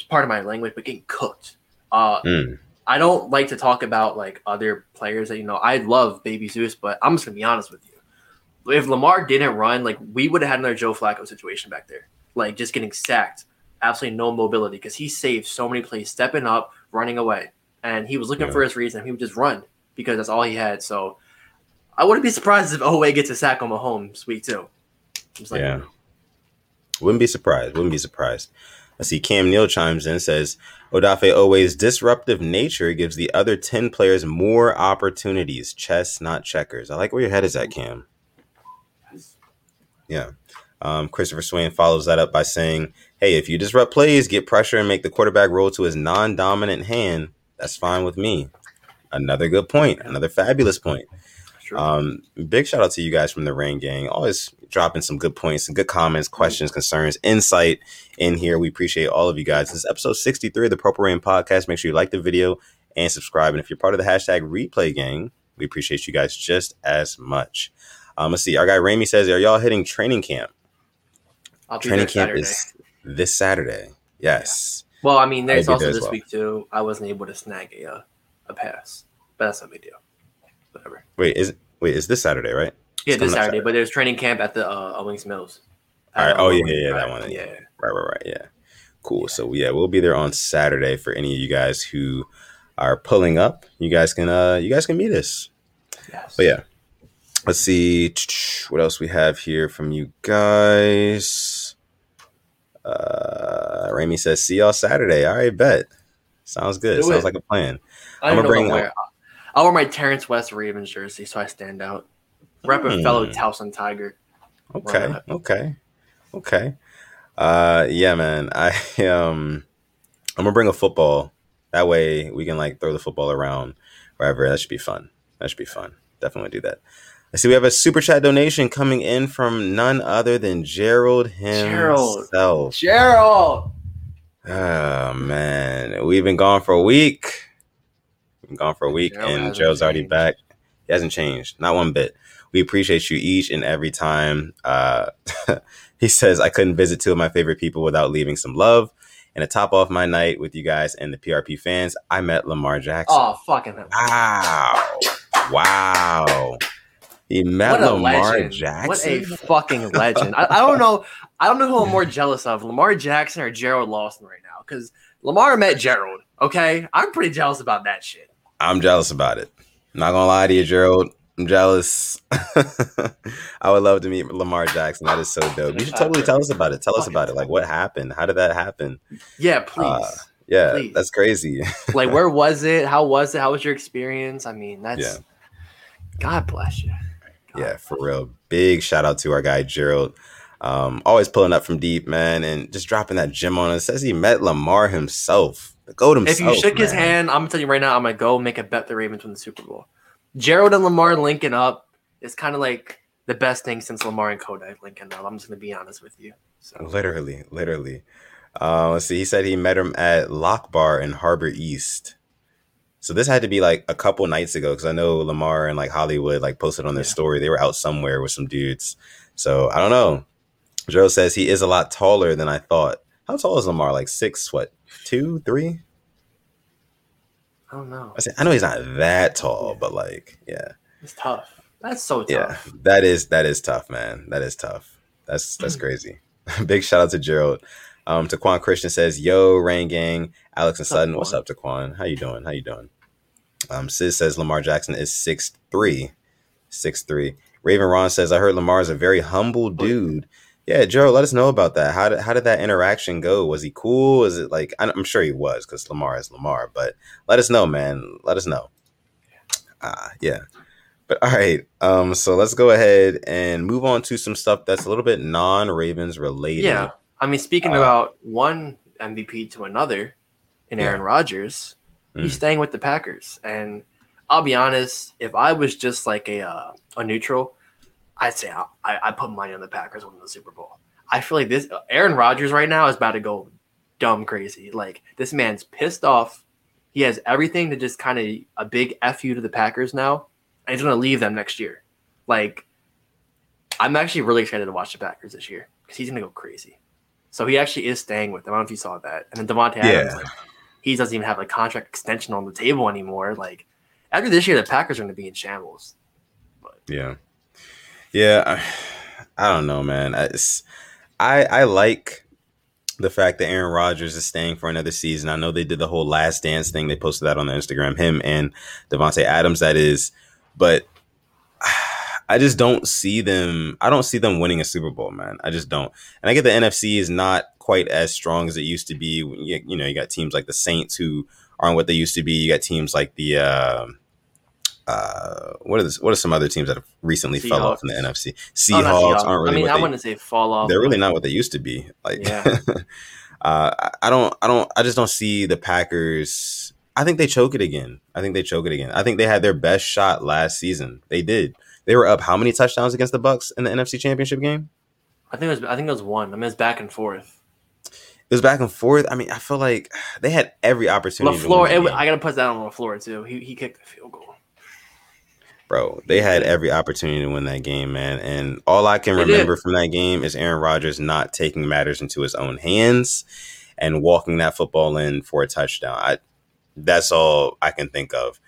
S2: part of my language, but getting cooked. Uh, mm. I don't like to talk about like other players that you know. I love Baby Zeus, but I'm just gonna be honest with you. If Lamar didn't run, like we would have had another Joe Flacco situation back there, like just getting sacked, absolutely no mobility because he saved so many plays, stepping up, running away, and he was looking yeah. for his reason. He would just run because that's all he had. So I wouldn't be surprised if Oweh gets a sack on Mahomes week two.
S1: Like, yeah, wouldn't be surprised. Wouldn't be surprised. I see Cam Neal chimes in says Odafe Oweh's disruptive nature gives the other 10 players more opportunities. Chess, not checkers. I like where your head is at, Cam. Yeah. Um, Christopher Swain follows that up by saying, Hey, if you disrupt plays, get pressure, and make the quarterback roll to his non dominant hand, that's fine with me. Another good point. Another fabulous point. Um, big shout out to you guys from the Rain Gang. Always dropping some good points, some good comments, questions, concerns, insight in here. We appreciate all of you guys. This is episode 63 of the Purple Rain podcast. Make sure you like the video and subscribe. And if you're part of the hashtag replay gang, we appreciate you guys just as much. Um, let's see. Our guy Ramey says, Are y'all hitting training camp? training camp Saturday. is this Saturday. Yes.
S2: Yeah. Well, I mean, there's also there this well. week too. I wasn't able to snag a uh, a pass, but that's no big deal
S1: whatever. Wait, is wait is this Saturday, right?
S2: Yeah, this Saturday, Saturday, but there's training camp at the uh, Owings Mills.
S1: All right. Oh yeah, yeah, yeah, that one. Yeah. Right, right, right. Yeah. Cool. Yeah. So yeah, we'll be there on Saturday for any of you guys who are pulling up. You guys can uh you guys can meet us. Yes. But yeah. Let's see what else we have here from you guys. Uh Ramey says, see y'all Saturday. All right, bet. Sounds good. Do Sounds it. like a plan.
S2: I am gonna bring up, I'll wear my Terrence West Ravens jersey so I stand out. Rep a fellow hmm. Towson Tiger.
S1: Okay, okay, okay. Uh, yeah, man. I um, I'm gonna bring a football. That way we can like throw the football around wherever. That should be fun. That should be fun. Definitely do that. I see we have a super chat donation coming in from none other than Gerald himself.
S2: Gerald. Gerald.
S1: Oh man, we've been gone for a week. Been gone for a week, Joe and Joe's already back. He hasn't changed, not one bit. We appreciate you each and every time. Uh, he says, I couldn't visit two of my favorite people without leaving some love. And to top off my night with you guys and the PRP fans, I met Lamar Jackson.
S2: Oh, fucking
S1: Wow. Wow. He met Lamar
S2: legend.
S1: Jackson.
S2: What a fucking legend. I, I, don't know. I don't know who I'm more jealous of, Lamar Jackson or Gerald Lawson right now. Because Lamar met Gerald. Okay. I'm pretty jealous about that shit.
S1: I'm jealous about it. not gonna lie to you, Gerald. I'm jealous. I would love to meet Lamar Jackson. That is so dope. You should totally tell us about it. Tell us about it. Like what happened? How did that happen?
S2: Yeah, please. Uh,
S1: yeah, please. that's crazy.
S2: like where was it? How was it? How was your experience? I mean, that's yeah. God bless you.
S1: Yeah, for real. Big shout out to our guy Gerald. Um, always pulling up from deep, man, and just dropping that gem on us. Says he met Lamar himself. The goat himself.
S2: If you shook man. his hand, I'm gonna tell you right now, I'm gonna go make a bet the Ravens win the Super Bowl. Gerald and Lamar linking up is kind of like the best thing since Lamar and Kodak linking up. I'm just gonna be honest with you.
S1: So. Literally, literally. Uh, let's see. He said he met him at Loch Bar in Harbor East. So this had to be like a couple nights ago because I know Lamar and like Hollywood like posted on their yeah. story. They were out somewhere with some dudes. So I don't know. Joe says he is a lot taller than I thought. How tall is Lamar? Like six, what, two, three?
S2: I don't know.
S1: I, say, I know he's not that tall, yeah. but like, yeah,
S2: it's tough. That's so tough. Yeah,
S1: that is that is tough, man. That is tough. That's that's crazy. Big shout out to Gerald. Um, Taquan Christian says, "Yo, Rain Gang, Alex and Sutton, what's up, Taquan? How you doing? How you doing?" Um, Sis says Lamar Jackson is six three, six three. Raven Ron says, "I heard Lamar is a very humble dude." Yeah, Joe, let us know about that. How did how did that interaction go? Was he cool? Is it like I'm sure he was because Lamar is Lamar, but let us know, man. Let us know. Ah, uh, yeah. But all right, um, so let's go ahead and move on to some stuff that's a little bit non-Ravens related.
S2: Yeah, I mean, speaking uh, about one MVP to another in Aaron yeah. Rodgers, mm. he's staying with the Packers, and I'll be honest, if I was just like a uh, a neutral, I'd say I, I put money on the Packers winning the Super Bowl. I feel like this Aaron Rodgers right now is about to go dumb crazy. Like this man's pissed off. He has everything to just kind of a big fu to the Packers now, and he's to leave them next year. Like I'm actually really excited to watch the Packers this year because he's going to go crazy. So he actually is staying with them. I don't know if you saw that. And then Adams, yeah. like, he doesn't even have a contract extension on the table anymore. Like after this year, the Packers are going to be in shambles.
S1: But. Yeah, yeah. I, I don't know, man. It's, I I like the fact that Aaron Rodgers is staying for another season. I know they did the whole last dance thing. They posted that on their Instagram. Him and Davante Adams, that is. But I just don't see them. I don't see them winning a Super Bowl, man. I just don't. And I get the NFC is not quite as strong as it used to be. You, you know, you got teams like the Saints who aren't what they used to be. You got teams like the. Uh, uh, what are this, what are some other teams that have recently Seahawks. fell off in the NFC? Seahawks, oh, Seahawks. aren't really. I
S2: mean,
S1: I
S2: wouldn't say fall off.
S1: They're really not what they used to be. Like, yeah. uh, I don't, I don't, I just don't see the Packers. I think they choke it again. I think they choke it again. I think they had their best shot last season. They did. They were up how many touchdowns against the Bucs in the NFC Championship game?
S2: I think it was. I think it was one. I mean, it's back and forth.
S1: It was back and forth. I mean, I feel like they had every opportunity.
S2: LaFleur, I gotta put that on LaFleur too. He he kicked the field goal.
S1: Bro, they had every opportunity to win that game, man. And all I can remember from that game is Aaron Rodgers not taking matters into his own hands and walking that football in for a touchdown. I that's all I can think of.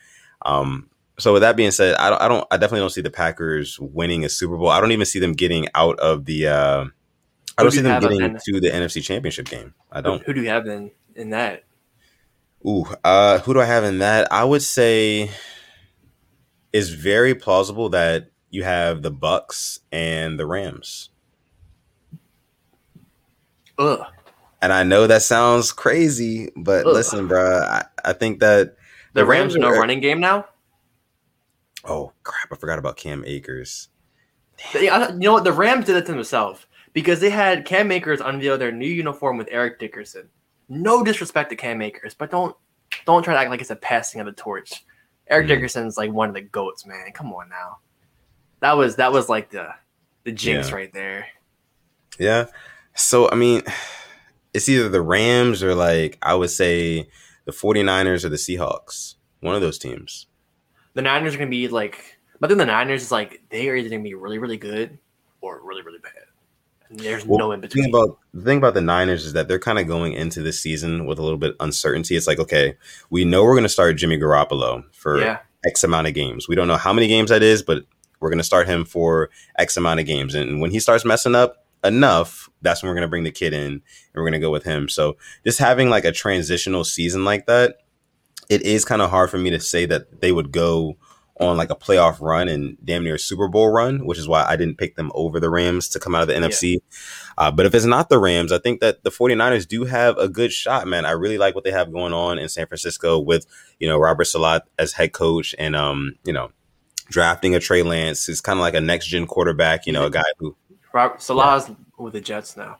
S1: Um, so with that being said, I don't, I don't, I definitely don't see the Packers winning a Super Bowl. I don't even see them getting out of the. Uh, I don't see them getting to the NFC Championship game. I don't.
S2: Who, who do you have in in that?
S1: Ooh, uh, who do I have in that? I would say it's very plausible that you have the Bucs and the Rams.
S2: Ugh.
S1: And I know that sounds crazy, but Ugh. listen, bro, I, I think that
S2: the, the Rams, Rams are no running game now.
S1: Oh crap! I forgot about Cam Akers.
S2: you know what? The Rams did it to themselves because they had Cam Akers unveil their new uniform with Eric Dickerson. No disrespect to Cam Akers, but don't don't try to act like it's a passing of the torch. Eric mm. Dickerson's like one of the goats, man. Come on now. That was that was like the the jinx yeah. right there.
S1: Yeah. So I mean, it's either the Rams or like I would say the 49ers or the Seahawks. One of those teams
S2: the Niners are going to be like, but then the Niners is like they are either to be really really good or really really bad. There's well, no in between.
S1: The thing, about, the thing about the Niners is that they're kind of going into this season with a little bit uncertainty. It's like, okay, we know we're going to start Jimmy Garoppolo for yeah. X amount of games. We don't know how many games that is, but we're going to start him for X amount of games. And when he starts messing up enough, that's when we're going to bring the kid in and we're going to go with him. So just having like a transitional season like that it is kind of hard for me to say that they would go on like a playoff run and damn near a Super Bowl run, which is why I didn't pick them over the Rams to come out of the yeah. NFC. Uh, but if it's not the Rams, I think that the 49ers do have a good shot, man. I really like what they have going on in San Francisco with, you know, Robert Saleh as head coach and, um, you know, drafting a Trey Lance who's kind of like a next gen quarterback, you know, a guy who.
S2: Robert Saleh's yeah. with the Jets now.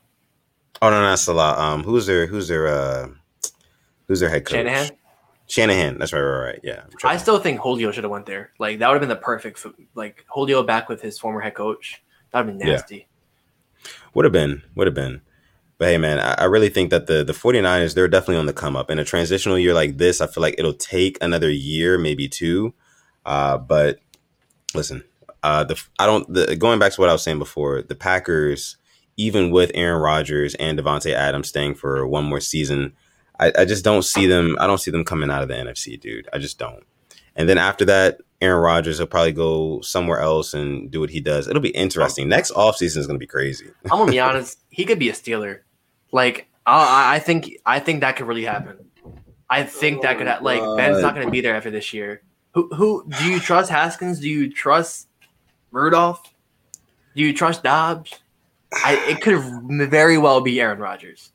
S1: Oh, no, not Saleh. Um, who's their, who's their, uh, who's their head coach?
S2: Shanahan?
S1: Shanahan. That's right, right, right. Yeah.
S2: I still think Julio should have went there. Like that would have been the perfect like Julio back with his former head coach. That would have been nasty.
S1: Yeah. Would have been. Would have been. But hey, man, I, I, really think that the the 49ers, they're definitely on the come up. In a transitional year like this, I feel like it'll take another year, maybe two. Uh, but listen, uh, the I don't the, going back to what I was saying before, the Packers, even with Aaron Rodgers and Davante Adams staying for one more season, I, I just don't see them. I don't see them coming out of the NFC, dude. I just don't. And then after that, Aaron Rodgers will probably go somewhere else and do what he does. It'll be interesting. Next offseason is going to be crazy.
S2: I'm gonna be honest. He could be a Steeler. Like I, I think I think that could really happen. I think that could ha- like oh Ben's not going to be there after this year. Who who do you trust? Haskins? Do you trust Rudolph? Do you trust Dobbs? I, it could very well be Aaron Rodgers.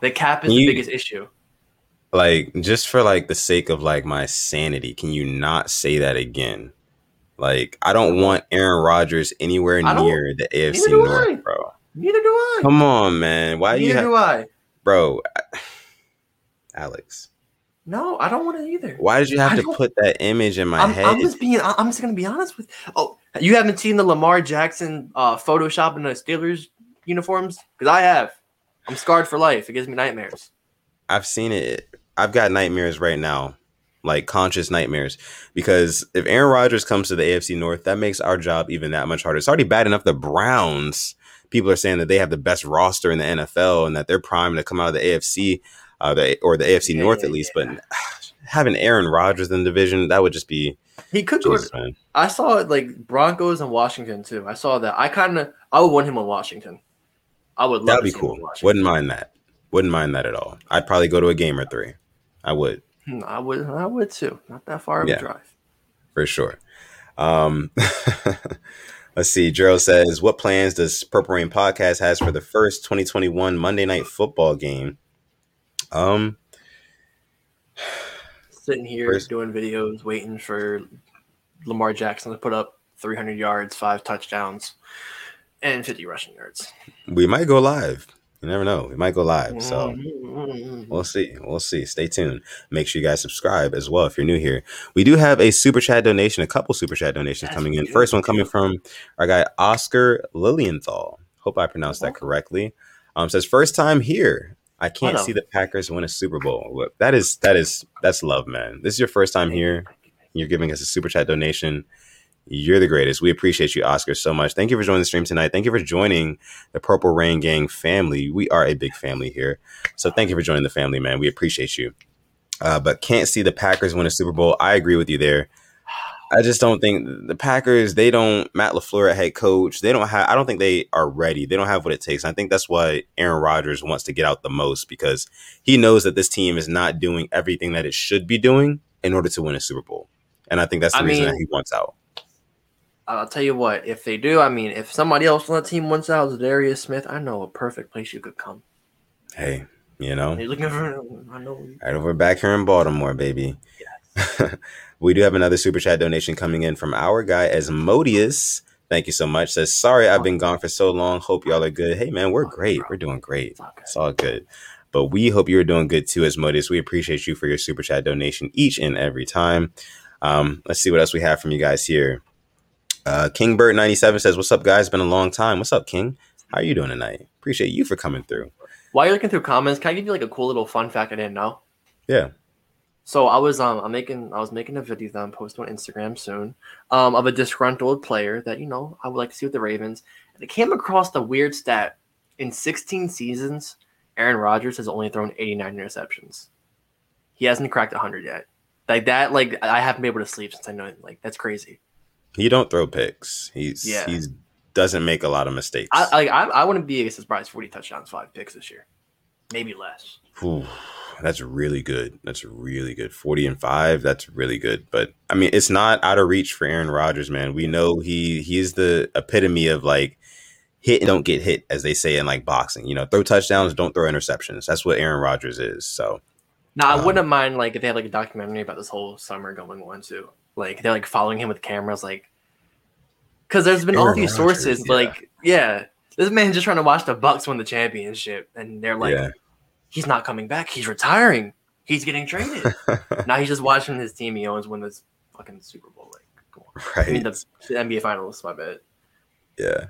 S2: The cap is you, the biggest issue.
S1: Like, just for like the sake of like my sanity, can you not say that again? Like, I don't want Aaron Rodgers anywhere near the AFC North, I. bro.
S2: Neither do I.
S1: Come on, man. Why
S2: neither
S1: you?
S2: Neither do I,
S1: bro. Alex,
S2: No, I don't want it either.
S1: Why did you have I to put that image in my
S2: I'm,
S1: head?
S2: I'm just being. I'm just gonna be honest with. Oh, you haven't seen the Lamar Jackson uh, Photoshop in the Steelers uniforms? Because I have. I'm scarred for life. It gives me nightmares.
S1: I've seen it. I've got nightmares right now, like conscious nightmares. Because if Aaron Rodgers comes to the AFC North, that makes our job even that much harder. It's already bad enough the Browns. People are saying that they have the best roster in the NFL and that they're primed to come out of the AFC uh, the, or the AFC yeah, North yeah, at least. Yeah. But having Aaron Rodgers in the division, that would just be.
S2: He could go. I saw it like Broncos and Washington too. I saw that. I kind of I would want him on Washington. I would.
S1: That'd be cool. Wouldn't mind that. Wouldn't mind that at all. I'd probably go to a game or three. I would.
S2: Hmm, I would. I would too. Not that far of yeah, a drive.
S1: For sure. Um, let's see. Gerald says, "What plans does Purple Rain Podcast has for the first 2021 Monday Night Football game?" Um,
S2: sitting here first, doing videos, waiting for Lamar Jackson to put up 300 yards, five touchdowns, and 50 rushing yards.
S1: We might go live. You never know. We might go live. So mm-hmm. we'll see. We'll see. Stay tuned. Make sure you guys subscribe as well if you're new here. We do have a super chat donation, a couple super chat donations coming in. First one coming from our guy Oscar Lilienthal. Hope I pronounced that correctly. Um, says first time here. I can't see the Packers win a Super Bowl. That is that is that's love, man. This is your first time here. You're giving us a super chat donation. You're the greatest. We appreciate you, Oscar, so much. Thank you for joining the stream tonight. Thank you for joining the Purple Rain Gang family. We are a big family here. So thank you for joining the family, man. We appreciate you. Uh, but can't see the Packers win a Super Bowl. I agree with you there. I just don't think the Packers, they don't, Matt LaFleur head coach, they don't have, I don't think they are ready. They don't have what it takes. I think that's why Aaron Rodgers wants to get out the most because he knows that this team is not doing everything that it should be doing in order to win a Super Bowl. And I think that's the I reason mean, that he wants out.
S2: I'll tell you what, if they do, I mean, if somebody else on the team wants out, Darius Smith, I know a perfect place you could come.
S1: Hey, you know,
S2: you're looking for, I know.
S1: Right over back here in Baltimore, baby. Yes. We do have another super chat donation coming in from our guy Asmodeus. Thank you so much. Says, sorry I've been gone for so long. Hope y'all are good. Hey man, we're great. We're doing great. It's all good. But we hope you're doing good too, Asmodeus. We appreciate you for your super chat donation each and every time. Um, let's see what else we have from you guys here. Uh, King Bert 97 says, What's up, guys? Been a long time. What's up, King? How are you doing tonight? Appreciate you for coming through.
S2: While you're looking through comments, can I give you like a cool little fun fact I didn't know?
S1: Yeah.
S2: So I was um I'm making I was making a video that I'm posting on Instagram soon um of a disgruntled player that you know I would like to see with the Ravens and it came across the weird stat in 16 seasons Aaron Rodgers has only thrown 89 interceptions. He hasn't cracked 100 yet. Like that like I haven't been able to sleep since I know like that's crazy.
S1: He don't throw picks. He's yeah. he's doesn't make a lot of mistakes.
S2: I I, I wouldn't be surprised 40 touchdowns, five picks this year. Maybe less.
S1: Ooh that's really good. That's really good. 40 and 5, that's really good. But I mean, it's not out of reach for Aaron Rodgers, man. We know he he's the epitome of like hit and don't get hit, as they say in like boxing. You know, throw touchdowns, don't throw interceptions. That's what Aaron Rodgers is. So
S2: Now I um, wouldn't mind like if they had like a documentary about this whole summer going on too. Like they're like following him with cameras, like because there's been Aaron all these Rodgers, sources, yeah. like yeah, this man just trying to watch the Bucks win the championship, and they're like, yeah he's not coming back. He's retiring. He's getting traded. now he's just watching his team. He owns win this fucking Super Bowl. Like, come on. Right. I mean, the, the NBA Finals. My bad.
S1: Yeah.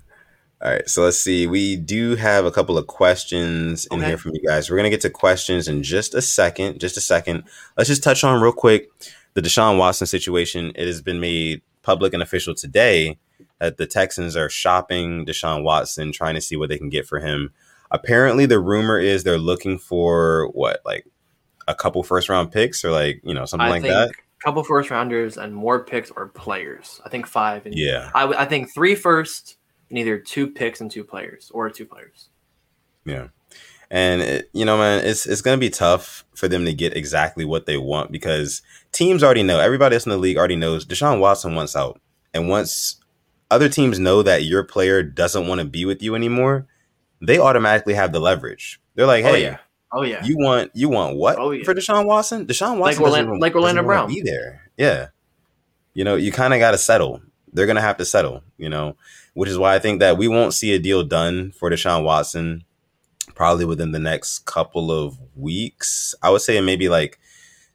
S1: All right, so let's see. We do have a couple of questions in okay. here from you guys. We're gonna get to questions in just a second. Just a second. Let's just touch on real quick the Deshaun Watson situation. It has been made public and official today that the Texans are shopping Deshaun Watson, trying to see what they can get for him. Apparently the rumor is they're looking for what like a couple first round picks or like you know something I like that?
S2: couple first rounders and more picks or players. I think five and
S1: yeah.
S2: I, I think three first and either two picks and two players or two players.
S1: Yeah and it, you know man it's it's going to be tough for them to get exactly what they want because teams already know everybody else in the league already knows deshaun watson wants out and once other teams know that your player doesn't want to be with you anymore they automatically have the leverage. They're like, oh, hey,
S2: oh, yeah. Oh yeah.
S1: You want you want what oh, yeah. for Deshaun Watson? Deshaun Watson
S2: like Orlando, like Orlando Brown
S1: be there. Yeah. You know, you kind of got to settle. They're gonna have to settle. You know, which is why I think that we won't see a deal done for Deshaun Watson probably within the next couple of weeks. I would say maybe like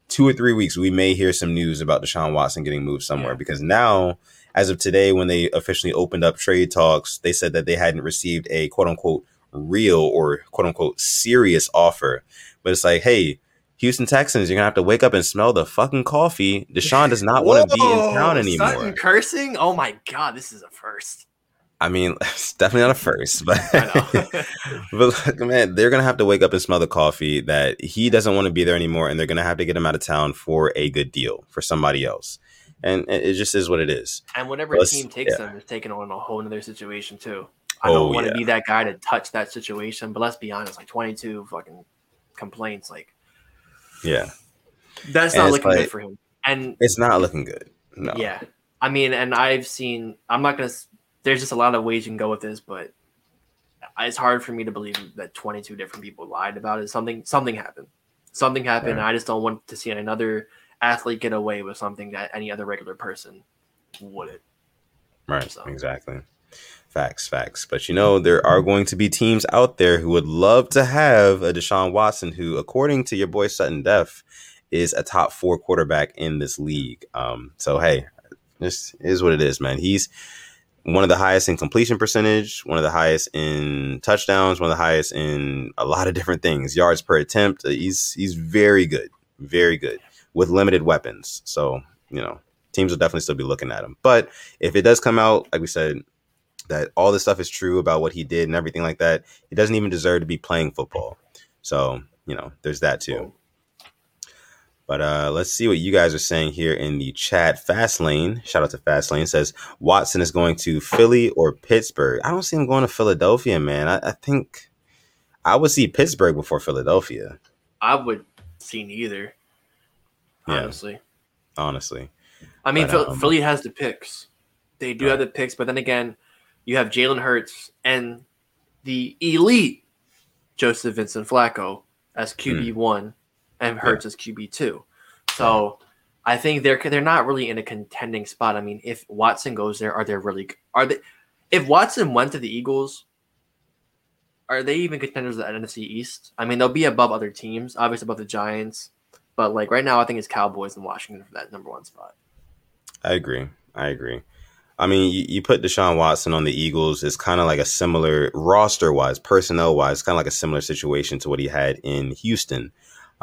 S1: two or three weeks, we may hear some news about Deshaun Watson getting moved somewhere yeah. because now, as of today, when they officially opened up trade talks, they said that they hadn't received a quote unquote real or quote unquote serious offer. But it's like, hey, Houston Texans, you're gonna have to wake up and smell the fucking coffee. Deshaun does not want to be in town anymore. Sutton
S2: cursing? Oh my god, this is a first.
S1: I mean, it's definitely not a first, but but look, man, they're gonna have to wake up and smell the coffee that he doesn't want to be there anymore, and they're gonna have to get him out of town for a good deal for somebody else, and it just is what it is.
S2: And whatever Plus, team takes yeah. them is taking on a whole other situation too. I oh, don't oh, want to yeah. be that guy to touch that situation, but let's be honest, like 22 fucking complaints, like
S1: yeah,
S2: that's and not looking like, good for him, and
S1: it's not looking good. No,
S2: yeah, I mean, and I've seen. I'm not gonna there's just a lot of ways you can go with this, but it's hard for me to believe that 22 different people lied about it. Something something happened. Something happened. I just don't want to see another athlete get away with something that any other regular person wouldn't.
S1: Right. So. Exactly. Facts, facts. But you know, there are going to be teams out there who would love to have a Deshaun Watson who, according to your boy Sutton Def, is a top four quarterback in this league. Um, so hey, this is what it is, man. He's one of the highest in completion percentage, one of the highest in touchdowns, one of the highest in a lot of different things, yards per attempt. Uh, he's he's very good, very good with limited weapons. So you know, teams will definitely still be looking at him. But if it does come out, like we said, that all this stuff is true about what he did and everything like that, he doesn't even deserve to be playing football. So you know, there's that too. But uh, let's see what you guys are saying here in the chat. Fastlane, shout out to Fastlane, says Watson is going to Philly or Pittsburgh. I don't see him going to Philadelphia, man. I, I think I would see Pittsburgh before Philadelphia.
S2: I would see neither. Honestly. Yeah,
S1: honestly.
S2: I mean, but, um, Philly has the picks. They do right. have the picks, but then again, you have Jalen Hurts and the elite Joseph Vincent Flacco as QB one. Hmm and Hurts yeah. is QB two. So I think they're they're not really in a contending spot. I mean, if Watson goes there, are they really are they? If Watson went to the Eagles, are they even contenders at NFC East? I mean, they'll be above other teams, obviously above the Giants, but like right now, I think it's Cowboys and Washington for that number one spot.
S1: I agree. I agree. I mean, you, you put Deshaun Watson on the Eagles is kind of like a similar roster wise, personnel wise, kind of like a similar situation to what he had in Houston.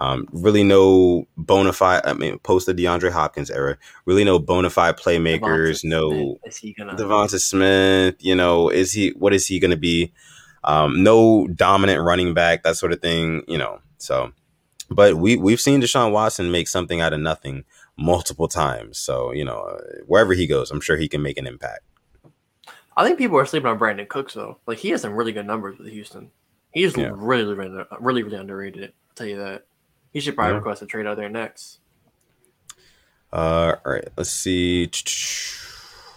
S1: Um, really no bona fide. I mean, post the DeAndre Hopkins era, really no bona fide playmakers. no Devonta Smith. You know, is he? What is he going to be? Um, no dominant running back, that sort of thing. You know, so. But we we've seen Deshaun Watson make something out of nothing multiple times. So you know, uh, wherever he goes, I'm sure he can make an impact.
S2: I think people are sleeping on Brandin Cooks though. Like he has some really good numbers with Houston. He's yeah. really, really, really, really underrated. I'll tell you that. He should probably yeah. request a trade out there next.
S1: Uh, all right, let's see.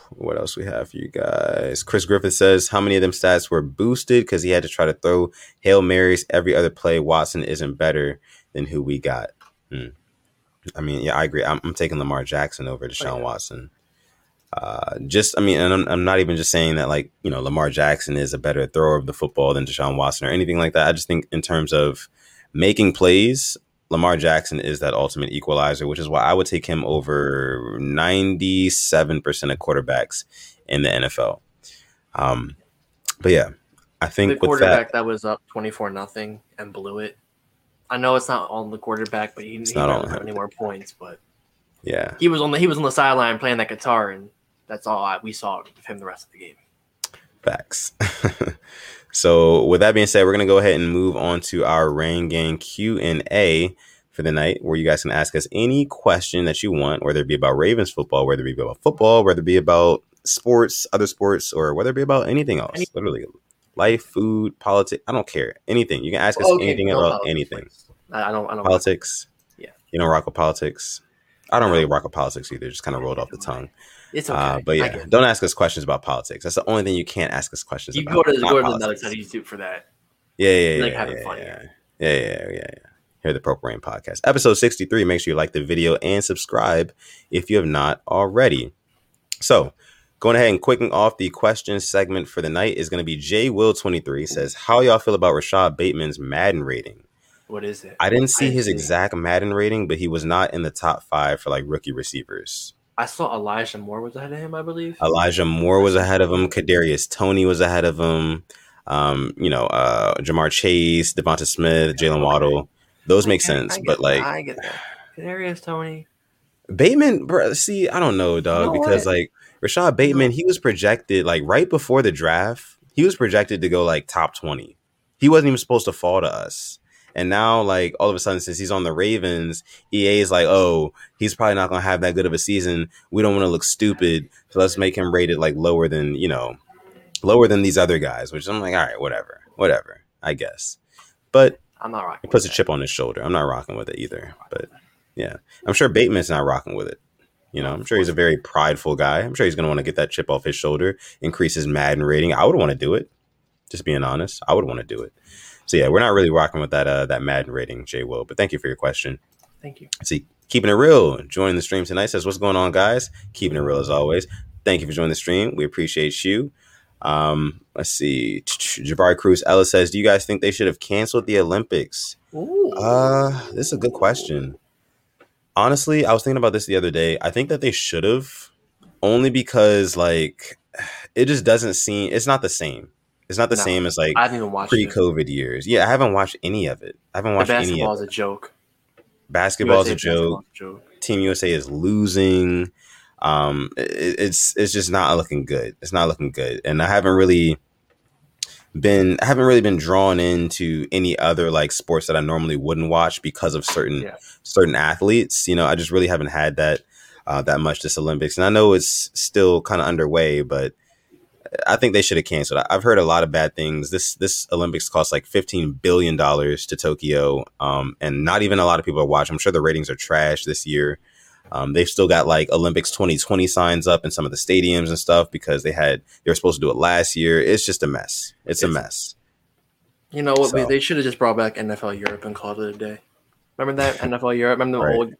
S1: What else we have for you guys? Chris Griffith says how many of them stats were boosted because he had to try to throw hail marys every other play. Watson isn't better than who we got. Hmm. I mean, yeah, I agree. I'm, I'm taking Lamar Jackson over Deshaun oh, yeah. Watson. Uh, just, I mean, and I'm, I'm, not even just saying that like you know Lamar Jackson is a better thrower of the football than Deshaun Watson or anything like that. I just think in terms of making plays, Lamar Jackson is that ultimate equalizer, which is why I would take him over 97% of quarterbacks in the NFL. Um, but yeah, I think
S2: the quarterback that, that, was up 24 nothing and blew it. I know it's not on the quarterback, but he, he not have any more points. But
S1: yeah,
S2: he was on the he was on the sideline playing that guitar, and that's all I, we saw of him the rest of the game.
S1: Facts. So with that being said, we're gonna go ahead and move on to our Rain Gang Q and A for the night, where you guys can ask us any question that you want, whether it be about Ravens football, whether it be about football, whether it be about sports, other sports, or whether it be about anything else. Literally, life, food, politics. I don't care. Anything. You can ask us okay, anything no about anything.
S2: I don't. I don't.
S1: Politics. Yeah. You know, rock with politics. I don't really rock with politics either. Just kind of rolled off the tongue.
S2: It's okay. Uh,
S1: but yeah, don't ask us questions about politics. That's the only thing you can't ask us questions
S2: you
S1: about.
S2: You go to, go to another side of YouTube for that.
S1: Yeah, yeah, yeah. Like yeah, having yeah, fun. Yeah. yeah, yeah, yeah, yeah. Here the Rain Podcast. Episode 63. Make sure you like the video and subscribe if you have not already. So, going ahead and quicking off the question segment for the night is going to be J Will 23 says, How y'all feel about Rashod Bateman's Madden rating?
S2: What is it?
S1: I didn't see
S2: I
S1: his
S2: see.
S1: exact Madden rating, but he was not in the top five for like rookie receivers.
S2: I saw Elijah Moore was ahead of him, I believe.
S1: Elijah Moore was ahead of him. Kadarius Toney was ahead of him. Um, you know, uh, Ja'Marr Chase, Devonta Smith, Jaylen Waddle. Those make sense,
S2: I get
S1: but like
S2: I get that. Kadarius Toney.
S1: Bateman, bro. See, I don't know, dog,
S2: know
S1: because
S2: what?
S1: like Rashod Bateman, he was projected like right before the draft. He was projected to go like top twenty. He wasn't even supposed to fall to us. And now, like all of a sudden, since he's on the Ravens, EA is like, "Oh, he's probably not gonna have that good of a season. We don't want to look stupid, so let's make him rated like lower than you know, lower than these other guys." Which I'm like, all right, whatever, whatever, I guess. But
S2: I'm not rocking.
S1: it puts a chip on his shoulder. I'm not rocking with it either. But yeah, I'm sure Bateman's not rocking with it. You know, I'm sure he's a very prideful guy. I'm sure he's going to want to get that chip off his shoulder, increase his Madden rating. I would want to do it. Just being honest, I would want to do it. So yeah, we're not really rocking with that uh, that Madden rating, Jay Will. But thank you for your question.
S2: Thank you.
S1: See, keeping it real, joining the stream tonight says, "What's going on, guys? Keeping it real as always. Thank you for joining the stream. We appreciate you." Um, let's see. Jabari Cruz Ellis says, "Do you guys think they should have canceled the Olympics?"
S2: Ooh.
S1: Uh, this is a good question. Honestly, I was thinking about this the other day. I think that they should have, only because like it just doesn't seem. It's not the same. It's not the
S2: No,
S1: same as like
S2: I haven't even watched it.
S1: pre-COVID years. Yeah, I haven't watched any of it. I haven't
S2: The
S1: watched any
S2: basketball
S1: of
S2: is
S1: it.
S2: a joke.
S1: Basketball's a
S2: USA
S1: joke.
S2: a joke.
S1: Team USA is losing. Um, it, it's it's just not looking good. It's not looking good, and I haven't really been I haven't really been drawn into any other like sports that I normally wouldn't watch because of certain
S2: Yeah.
S1: certain athletes. You know, I just really haven't had that uh, that much this Olympics, and I know it's still kind of underway, but I think they should have canceled. I've heard a lot of bad things. This this Olympics cost like fifteen billion dollars to Tokyo, um, and not even a lot of people are watching. I'm sure the ratings are trash this year. Um, they've still got like Olympics 2020 signs up in some of the stadiums and stuff because they had they were supposed to do it last year. It's just a mess. It's a mess.
S2: You know what?
S1: So-
S2: They should have just brought back NFL Europe and called it a day. Remember that NFL Europe? Remember the
S1: Right.
S2: old?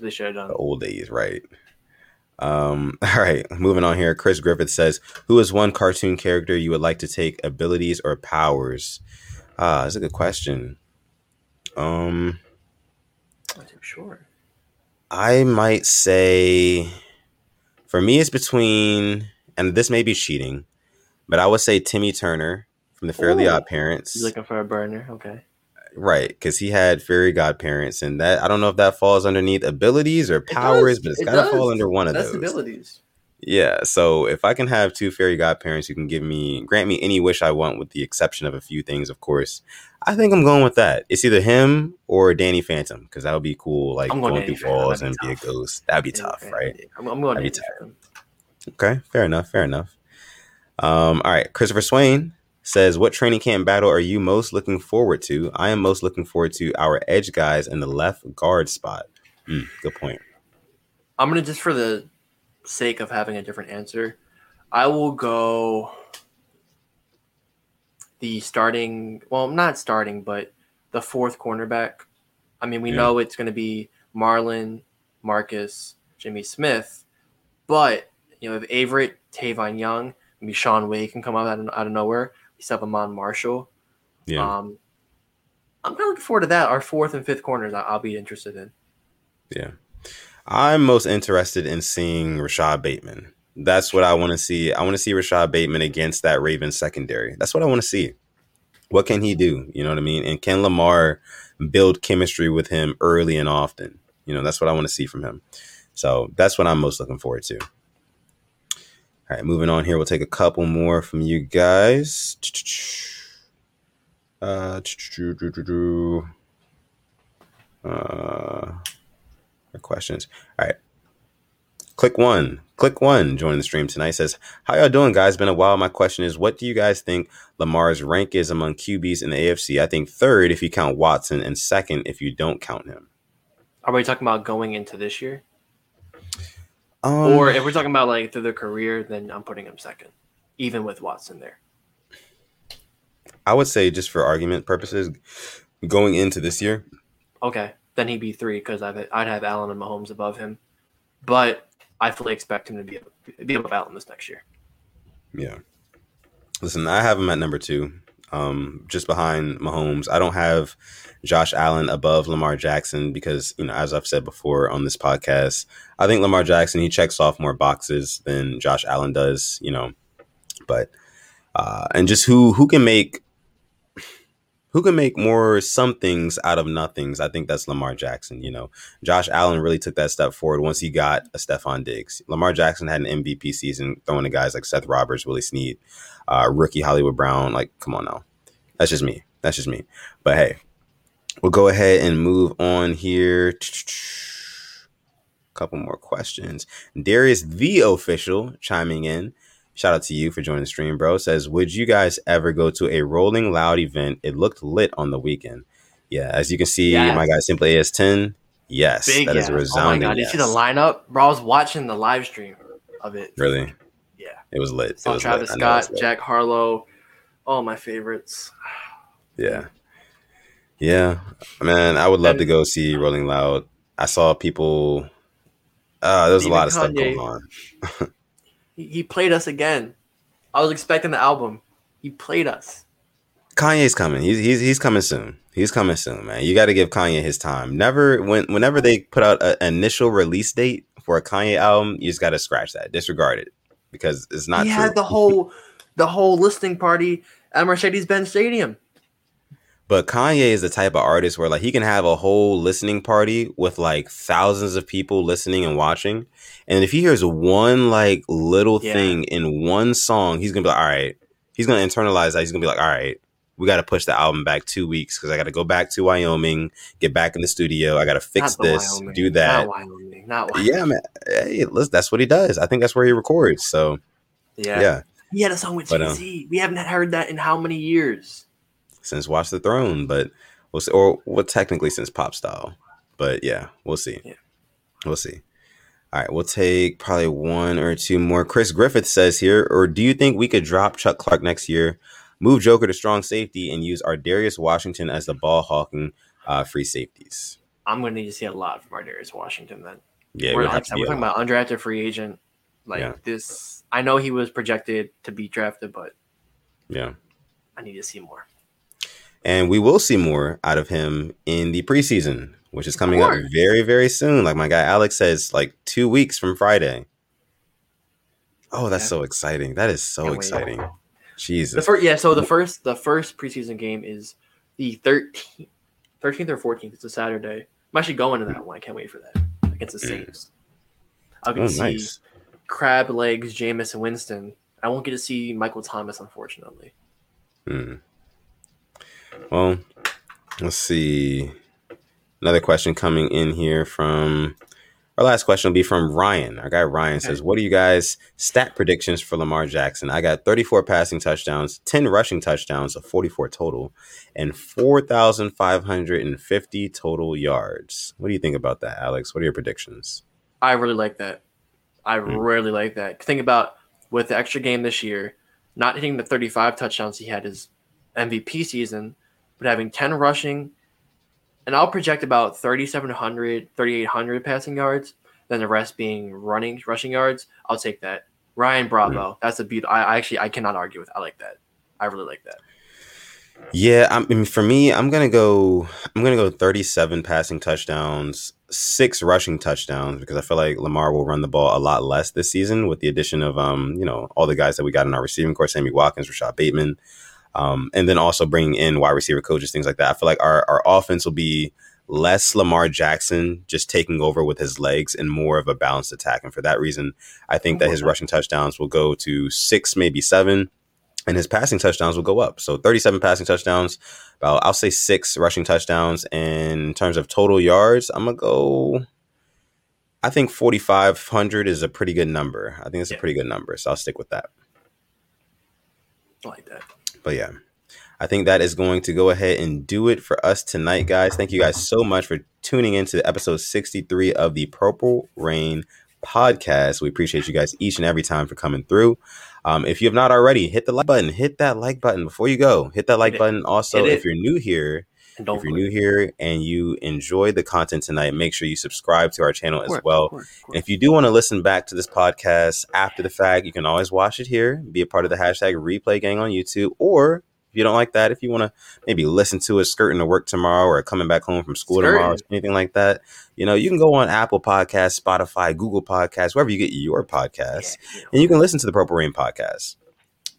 S2: They should have done.
S1: The old days, right? Um, all right, moving on here. Chris Griffith says, "Who is one cartoon character you would like to take abilities or powers?" Ah, that's a good question. Um,
S2: too sure.
S1: I might say, for me, it's between, and this may be cheating, but I would say Timmy Turner from the Fairly
S2: Ooh.
S1: Odd Parents,
S2: looking for a burner? Okay.
S1: Right? Because he had fairy godparents, and that I don't know if that falls underneath abilities or powers,
S2: does.
S1: but it's
S2: It
S1: got to
S2: does.
S1: fall under one of
S2: That's
S1: those.
S2: abilities.
S1: Yeah, so if I can have two fairy godparents who can give me grant me any wish I want, with the exception of a few things, of course, I think I'm going with that. It's either him or Danny Phantom because that would be cool, like
S2: I'm going
S1: going through walls and
S2: That'd
S1: be a ghost. That'd be tough, right?
S2: I'm, I'm going to
S1: be
S2: them.
S1: Okay, fair enough, fair enough. Um, all right, Christopher Swain says, "What training camp battle are you most looking forward to?" I am most looking forward to our edge guys in the left guard spot. Hmm, good point.
S2: I'm gonna just for the sake of having a different answer, I will go the starting. Well, not starting, but the fourth cornerback. I mean, we
S1: Yeah.
S2: know it's gonna be Marlon, Marcus, Jimmy Smith, but you know if Averett, Tavon Young, maybe Shaun Wade can come out out of, out of nowhere. Still have Iman Marshall.
S1: Yeah,
S2: Um, I'm kind of looking forward to that. Our fourth and fifth corners, I'll be interested in.
S1: Yeah. I'm most interested in seeing Rashod Bateman. That's what I want to see. I want to see Rashod Bateman against that Ravens secondary. That's what I want to see. What can he do? You know what I mean? And can Lamar build chemistry with him early and often? You know, that's what I want to see from him. So that's what I'm most looking forward to. All right, moving on here. We'll take a couple more from you guys. Uh, uh, questions. All right. Click one. Click one. Joining the stream tonight says, How y'all doing, guys? Been a while. My question is, what do you guys think Lamar's rank is among QBs in the AFC? I think third if you count Watson, and second if you don't count him.
S2: Are we talking about going into this year?
S1: Um,
S2: or if we're talking about like through their career, then I'm putting him second, even with Watson there.
S1: I would say, just for argument purposes, going into this year,
S2: Okay, then he'd be three because I'd I'd have Allen and Mahomes above him, but I fully expect him to be be above Allen this next year.
S1: yeah. Listen, I have him at number two. Um, just behind Mahomes. I don't have Josh Allen above Lamar Jackson because, you know, as I've said before on this podcast, I think Lamar Jackson, he checks off more boxes than Josh Allen does, you know, but, uh, and just who, who can make, who can make more somethings out of nothings? I think that's Lamar Jackson. You know, Josh Allen really took that step forward once he got a Stefon Diggs. Lamar Jackson had an MVP season throwing to guys like Seth Roberts, Willie Snead, uh, rookie Hollywood Brown. Like, come on now. That's just me. That's just me. But hey, we'll go ahead and move on here. A couple more questions. Darius the official chiming in. Shout out to you for joining the stream, bro. Says, would you guys ever go to a Rolling Loud event? It looked lit on the weekend. Yeah, as you can see, yes. my guy Simply AS ten. Yes, Big that yes. is a resounding. Oh my god,
S2: yes. you see the lineup, bro? I was watching the live stream of it.
S1: Really?
S2: Yeah,
S1: it was lit.
S2: Saw
S1: it was
S2: Travis
S1: lit.
S2: Scott, Jack Harlow, all my favorites.
S1: Yeah, yeah, man. I would love and, to go see Rolling Loud. I saw people. Uh, there was a lot of Kanye, stuff going on.
S2: he played us again. I was expecting the album. He played us.
S1: Kanye's coming. He's he's he's coming soon. He's coming soon, man. You got to give Kanye his time. Never when whenever they put out an initial release date for a Kanye album, you just got to scratch that, disregard it because it's not.
S2: He
S1: true.
S2: had the whole the whole listening party at Mercedes-Benz Stadium.
S1: But Kanye is the type of artist where like he can have a whole listening party with like thousands of people listening and watching. And if he hears one like little yeah. thing in one song, he's gonna be like, all right. He's gonna internalize that. He's gonna be like, all right, we got to push the album back two weeks because I got to go back to Wyoming, get back in the studio. I got to fix this, Wyoming. do that.
S2: Not Wyoming. Not Wyoming.
S1: Yeah, man. Hey, listen, that's what he does. I think that's where he records. So,
S2: yeah,
S1: yeah.
S2: He had a song with Jay Z. Um, we haven't heard that in how many years?
S1: since Watch the Throne, but we'll see. Or well, technically since Pop Style, but yeah, we'll see.
S2: Yeah.
S1: We'll see. All right, we'll take probably one or two more. Chris Griffith says here, or do you think we could drop Chuck Clark next year, move Joker to strong safety, and use Ar'Darius Washington as the ball hawking uh, free safeties?
S2: I'm going to need to see a lot from Ar'Darius Washington then.
S1: Yeah,
S2: we're, like, we're talking about undrafted free agent. Like yeah. this, I know he was projected to be drafted, but
S1: yeah,
S2: I need to see more.
S1: And we will see more out of him in the preseason, which is coming up very, very soon. Like my guy Alex says, like two weeks from Friday. Oh, that's yeah. so exciting. That is so Can't exciting. Wait. Jesus.
S2: The first, yeah, so the first the first preseason game is the 13th, 13th or 14th. It's a Saturday. I'm actually going to that one. I can't wait for that against the mm. Saints. I'll get oh, to see nice. Crab Legs, Jameis, and Winston. I won't get to see Michael Thomas, unfortunately.
S1: Hmm. Well, let's see. Another question coming in here from our last question will be from Ryan. Our guy Ryan says, What are you guys' stat predictions for Lamar Jackson? I got 34 passing touchdowns, 10 rushing touchdowns, of 44 total, and 4,550 total yards. What do you think about that, Alex? What are your predictions?
S2: I really like that. I mm. really like that. Think about with the extra game this year, not hitting the 35 touchdowns he had his MVP season, but having 10 rushing, and I'll project about 3,700, 3,800 passing yards, then the rest being running, rushing yards. I'll take that. Ryan Bravo. Mm-hmm. That's a beaut. I, I actually, I cannot argue with. I like that. I really like that.
S1: Yeah, I mean, for me, I'm gonna go. I'm gonna go 37 passing touchdowns, six rushing touchdowns because I feel like Lamar will run the ball a lot less this season with the addition of um, you know, all the guys that we got in our receiving corps: Sammy Watkins, Rashod Bateman, um, and then also bringing in wide receiver coaches, things like that. I feel like our, our offense will be less Lamar Jackson just taking over with his legs and more of a balanced attack. And for that reason, I think that his rushing touchdowns will go to six, maybe seven, and his passing touchdowns will go up. So 37 passing touchdowns, about I'll say six rushing touchdowns. And in terms of total yards, I'm gonna go. I think 4,500 is a pretty good number. I think it's yeah. a pretty good number, so I'll stick with that.
S2: I like that.
S1: But yeah, I think that is going to go ahead and do it for us tonight, guys. Thank you guys so much for tuning in to episode 63 of the Purple Rain podcast. We appreciate you guys each and every time for coming through. Um, if you have not already, hit the like button. Hit that like button before you go. Hit that like hit button. Also, if you're new here, if you're new here and you enjoy the content tonight, make sure you subscribe to our channel as well. Of course, of course. And if you do want to listen back to this podcast after the fact, you can always watch it here, be a part of the hashtag replay gang on YouTube, or If you don't like that, if you want to maybe listen to it skirting to work tomorrow or coming back home from school skirting. tomorrow, or anything like that, you know, you can go on Apple Podcasts, Spotify, Google Podcasts, wherever you get your podcasts, yeah. and you can listen to the Purple Rain podcast.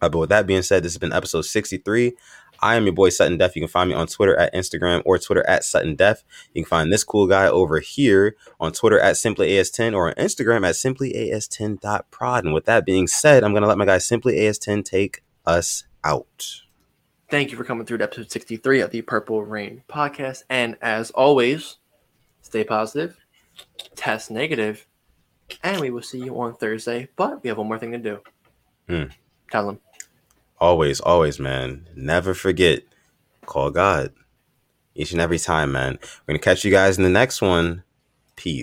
S1: Uh, but with that being said, this has been episode 63. I am your boy Sutton Def. You can find me on Twitter at Instagram or Twitter at Sutton Def. You can find this cool guy over here on Twitter at SimplyAS10 or on Instagram at SimplyAS10.prod. And with that being said, I'm going to let my guy SimplyAS10 take us out.
S2: Thank you for coming through to episode 63 of the Purple Rain podcast. And as always, stay positive, test negative, and we will see you on Thursday. But we have one more thing to do. Hmm. Tell them
S1: always, always, man, never forget, call God each and every time, man. We're going to catch you guys in the next one. Peace.